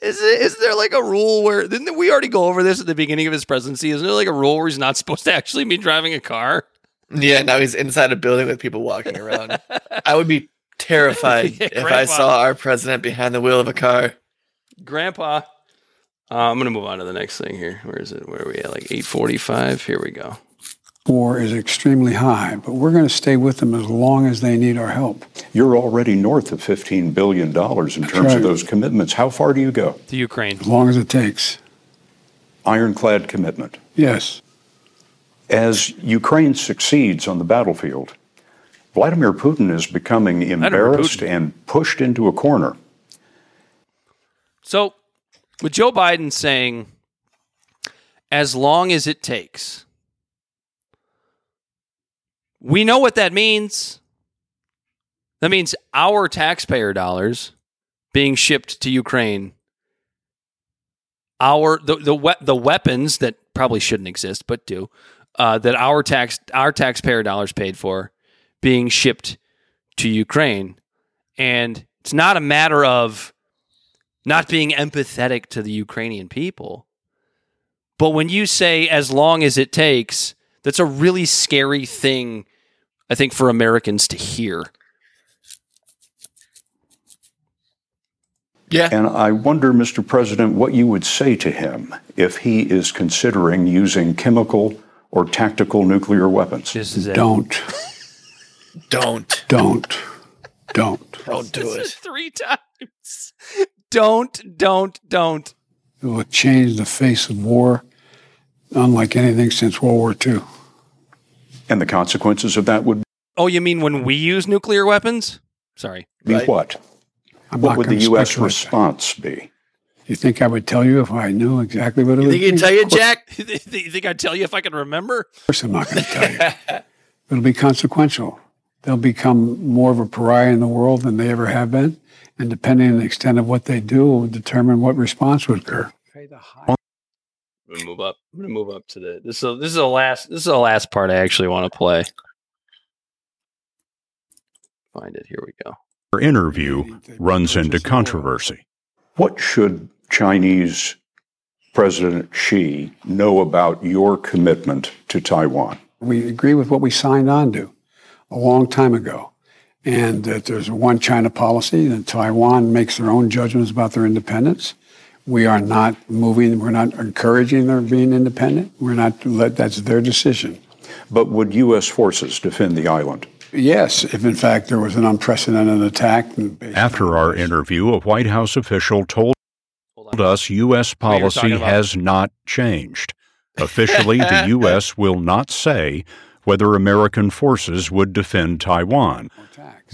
Is it, is there like a rule where didn't we already go over this at the beginning of his presidency? Isn't there like a rule where he's not supposed to actually be driving a car? yeah, now he's inside a building with people walking around. I would be terrified Yeah, if I saw our president behind the wheel of a car. Grandpa. Uh, I'm gonna move on to the next thing here. Where is it? Where are we at? Like 8:45. Here we go. War is extremely high, but we're going to stay with them as long as they need our help. You're already north of $15 billion in terms right. of those commitments. How far do you go? To Ukraine. As long as it takes. Ironclad commitment. Yes. As Ukraine succeeds on the battlefield, Vladimir Putin is becoming embarrassed and pushed into a corner. So, with Joe Biden saying, as long as it takes, we know what that means. That means our taxpayer dollars being shipped to Ukraine. Our the the we- the weapons that probably shouldn't exist but do uh, that our tax our taxpayer dollars paid for being shipped to Ukraine, and it's not a matter of not being empathetic to the Ukrainian people. But when you say as long as it takes, that's a really scary thing, I think, for Americans to hear. Yeah. And I wonder, Mr. President, what you would say to him if he is considering using chemical or tactical nuclear weapons. This is it. Don't, Don't. don't, don't. Don't do This it. three times. Don't, don't, don't. It will change the face of war unlike anything since World War II. And the consequences of that would Oh, you mean when we use nuclear weapons? Sorry. be Right. what? I'm What would the U.S. response be? You think I would tell you if I knew exactly what it You would think be? he'd tell you, Jack? you think I'd tell you if I can remember? Of course, I'm not going to tell you. It'll be consequential. They'll become more of a pariah in the world than they ever have been. And depending on the extent of what they do, will determine what response would occur. I'm gonna move up. I'm gonna move up to the this. Is this is the last. This is the last part I actually want to play. Find it. Here we go. Our interview runs into controversy. What should Chinese President Xi know about your commitment to Taiwan? We agree with what we signed on to a long time ago. And that there's a one China policy, that Taiwan makes their own judgments about their independence. We are not moving, we're not encouraging their being independent. We're not, let, that's their decision. But would U.S. forces defend the island? Yes, if in fact there was an unprecedented attack. After our interview, a White House official told Hold us U.S. What you were policy has not changed. Officially, the U.S. will not say whether American forces would defend Taiwan.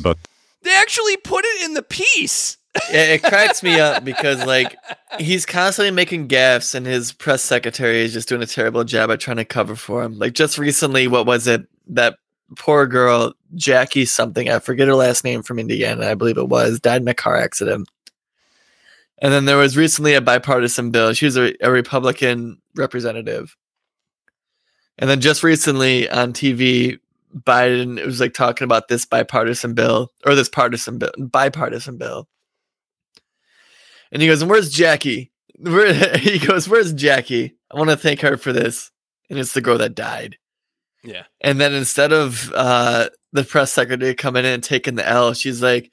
But They actually put it in the piece. Yeah, it cracks me up because like he's constantly making gaffes and his press secretary is just doing a terrible job at trying to cover for him. Like just recently, what was it? That poor girl, Jackie something, I forget her last name from Indiana, I believe it was, died in a car accident. And then there was recently a bipartisan bill. She was a, a Republican representative. And then just recently on TV, Biden was like talking about this bipartisan bill or this partisan bill, bipartisan bill. And he goes, and where's Jackie? Where, he goes, "Where's Jackie? I want to thank her for this." And it's the girl that died. Yeah. And then instead of uh, the press secretary coming in and taking the L, she's like,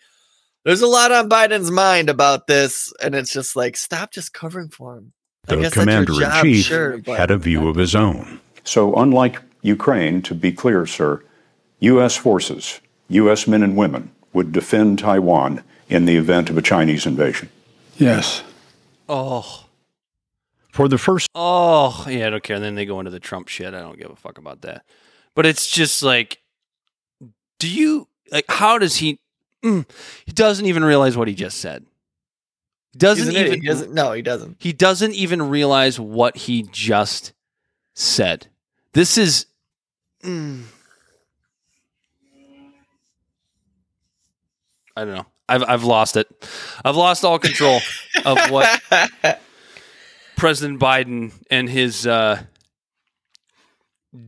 "There's a lot on Biden's mind about this," and it's just like, stop just covering for him. I The guess that's commander in chief sure, had a view of his own. So, unlike Ukraine, to be clear, sir, U.S. forces, U.S. men and women, would defend Taiwan in the event of a Chinese invasion. Yes. Oh. For the first Oh, yeah, I don't care. And then they go into the Trump shit. I don't give a fuck about that. But it's just like, do you like? How does he? Mm, he doesn't even realize what he just said. He doesn't an idiot. even. He doesn't, no, he doesn't. He doesn't even realize what he just said. This is. mm. I don't know. I've I've lost it. I've lost all control of what President Biden and his uh,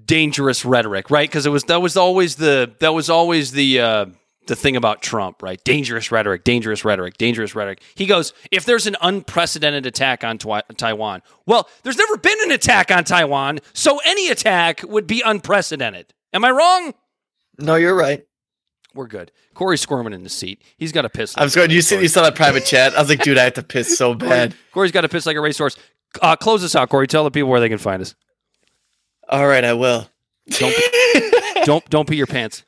dangerous rhetoric, right? Because it was that was always the that was always the uh, the thing about Trump, right? Dangerous rhetoric, dangerous rhetoric, dangerous rhetoric. He goes, if there's an unprecedented attack on Twi- Taiwan, well, there's never been an attack on Taiwan, so any attack would be unprecedented. Am I wrong? No, you're right. We're good. Corey's squirming in the seat. He's got to piss. I was going. You see, you saw that private chat. I was like, dude, I have to piss so bad. Corey's got to piss like a racehorse. Uh, close us out, Corey. Tell the people where they can find us. All right, I will. Don't don't don't pee your pants.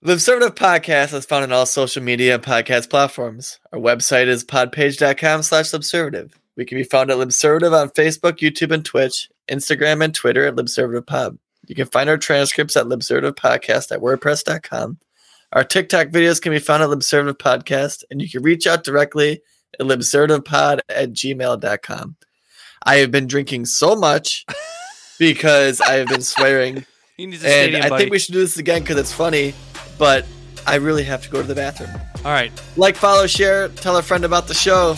The Libservative Podcast is found on all social media and podcast platforms. Our website is podpage.com slash Libservative. We can be found at Libservative on Facebook, YouTube, and Twitch, Instagram, and Twitter at Libservative Pod. You can find our transcripts at Libservative Podcast at WordPress.com. Our TikTok videos can be found at Libservative Podcast, and you can reach out directly at libservativepod at gmail.com. I have been drinking so much because I have been swearing He needs a and stadium I buddy. think we should do this again because it's funny, but I really have to go to the bathroom. All right, Like, follow, share, tell a friend about the show.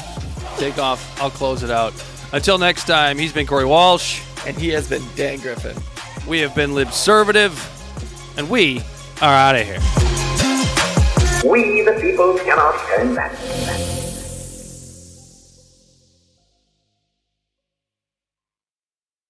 take off. I'll close it out. Until next time, he's been Corey Walsh. And he has been Dan Griffin. We have been Libservative, and we are out of here. We, the people, cannot turn that.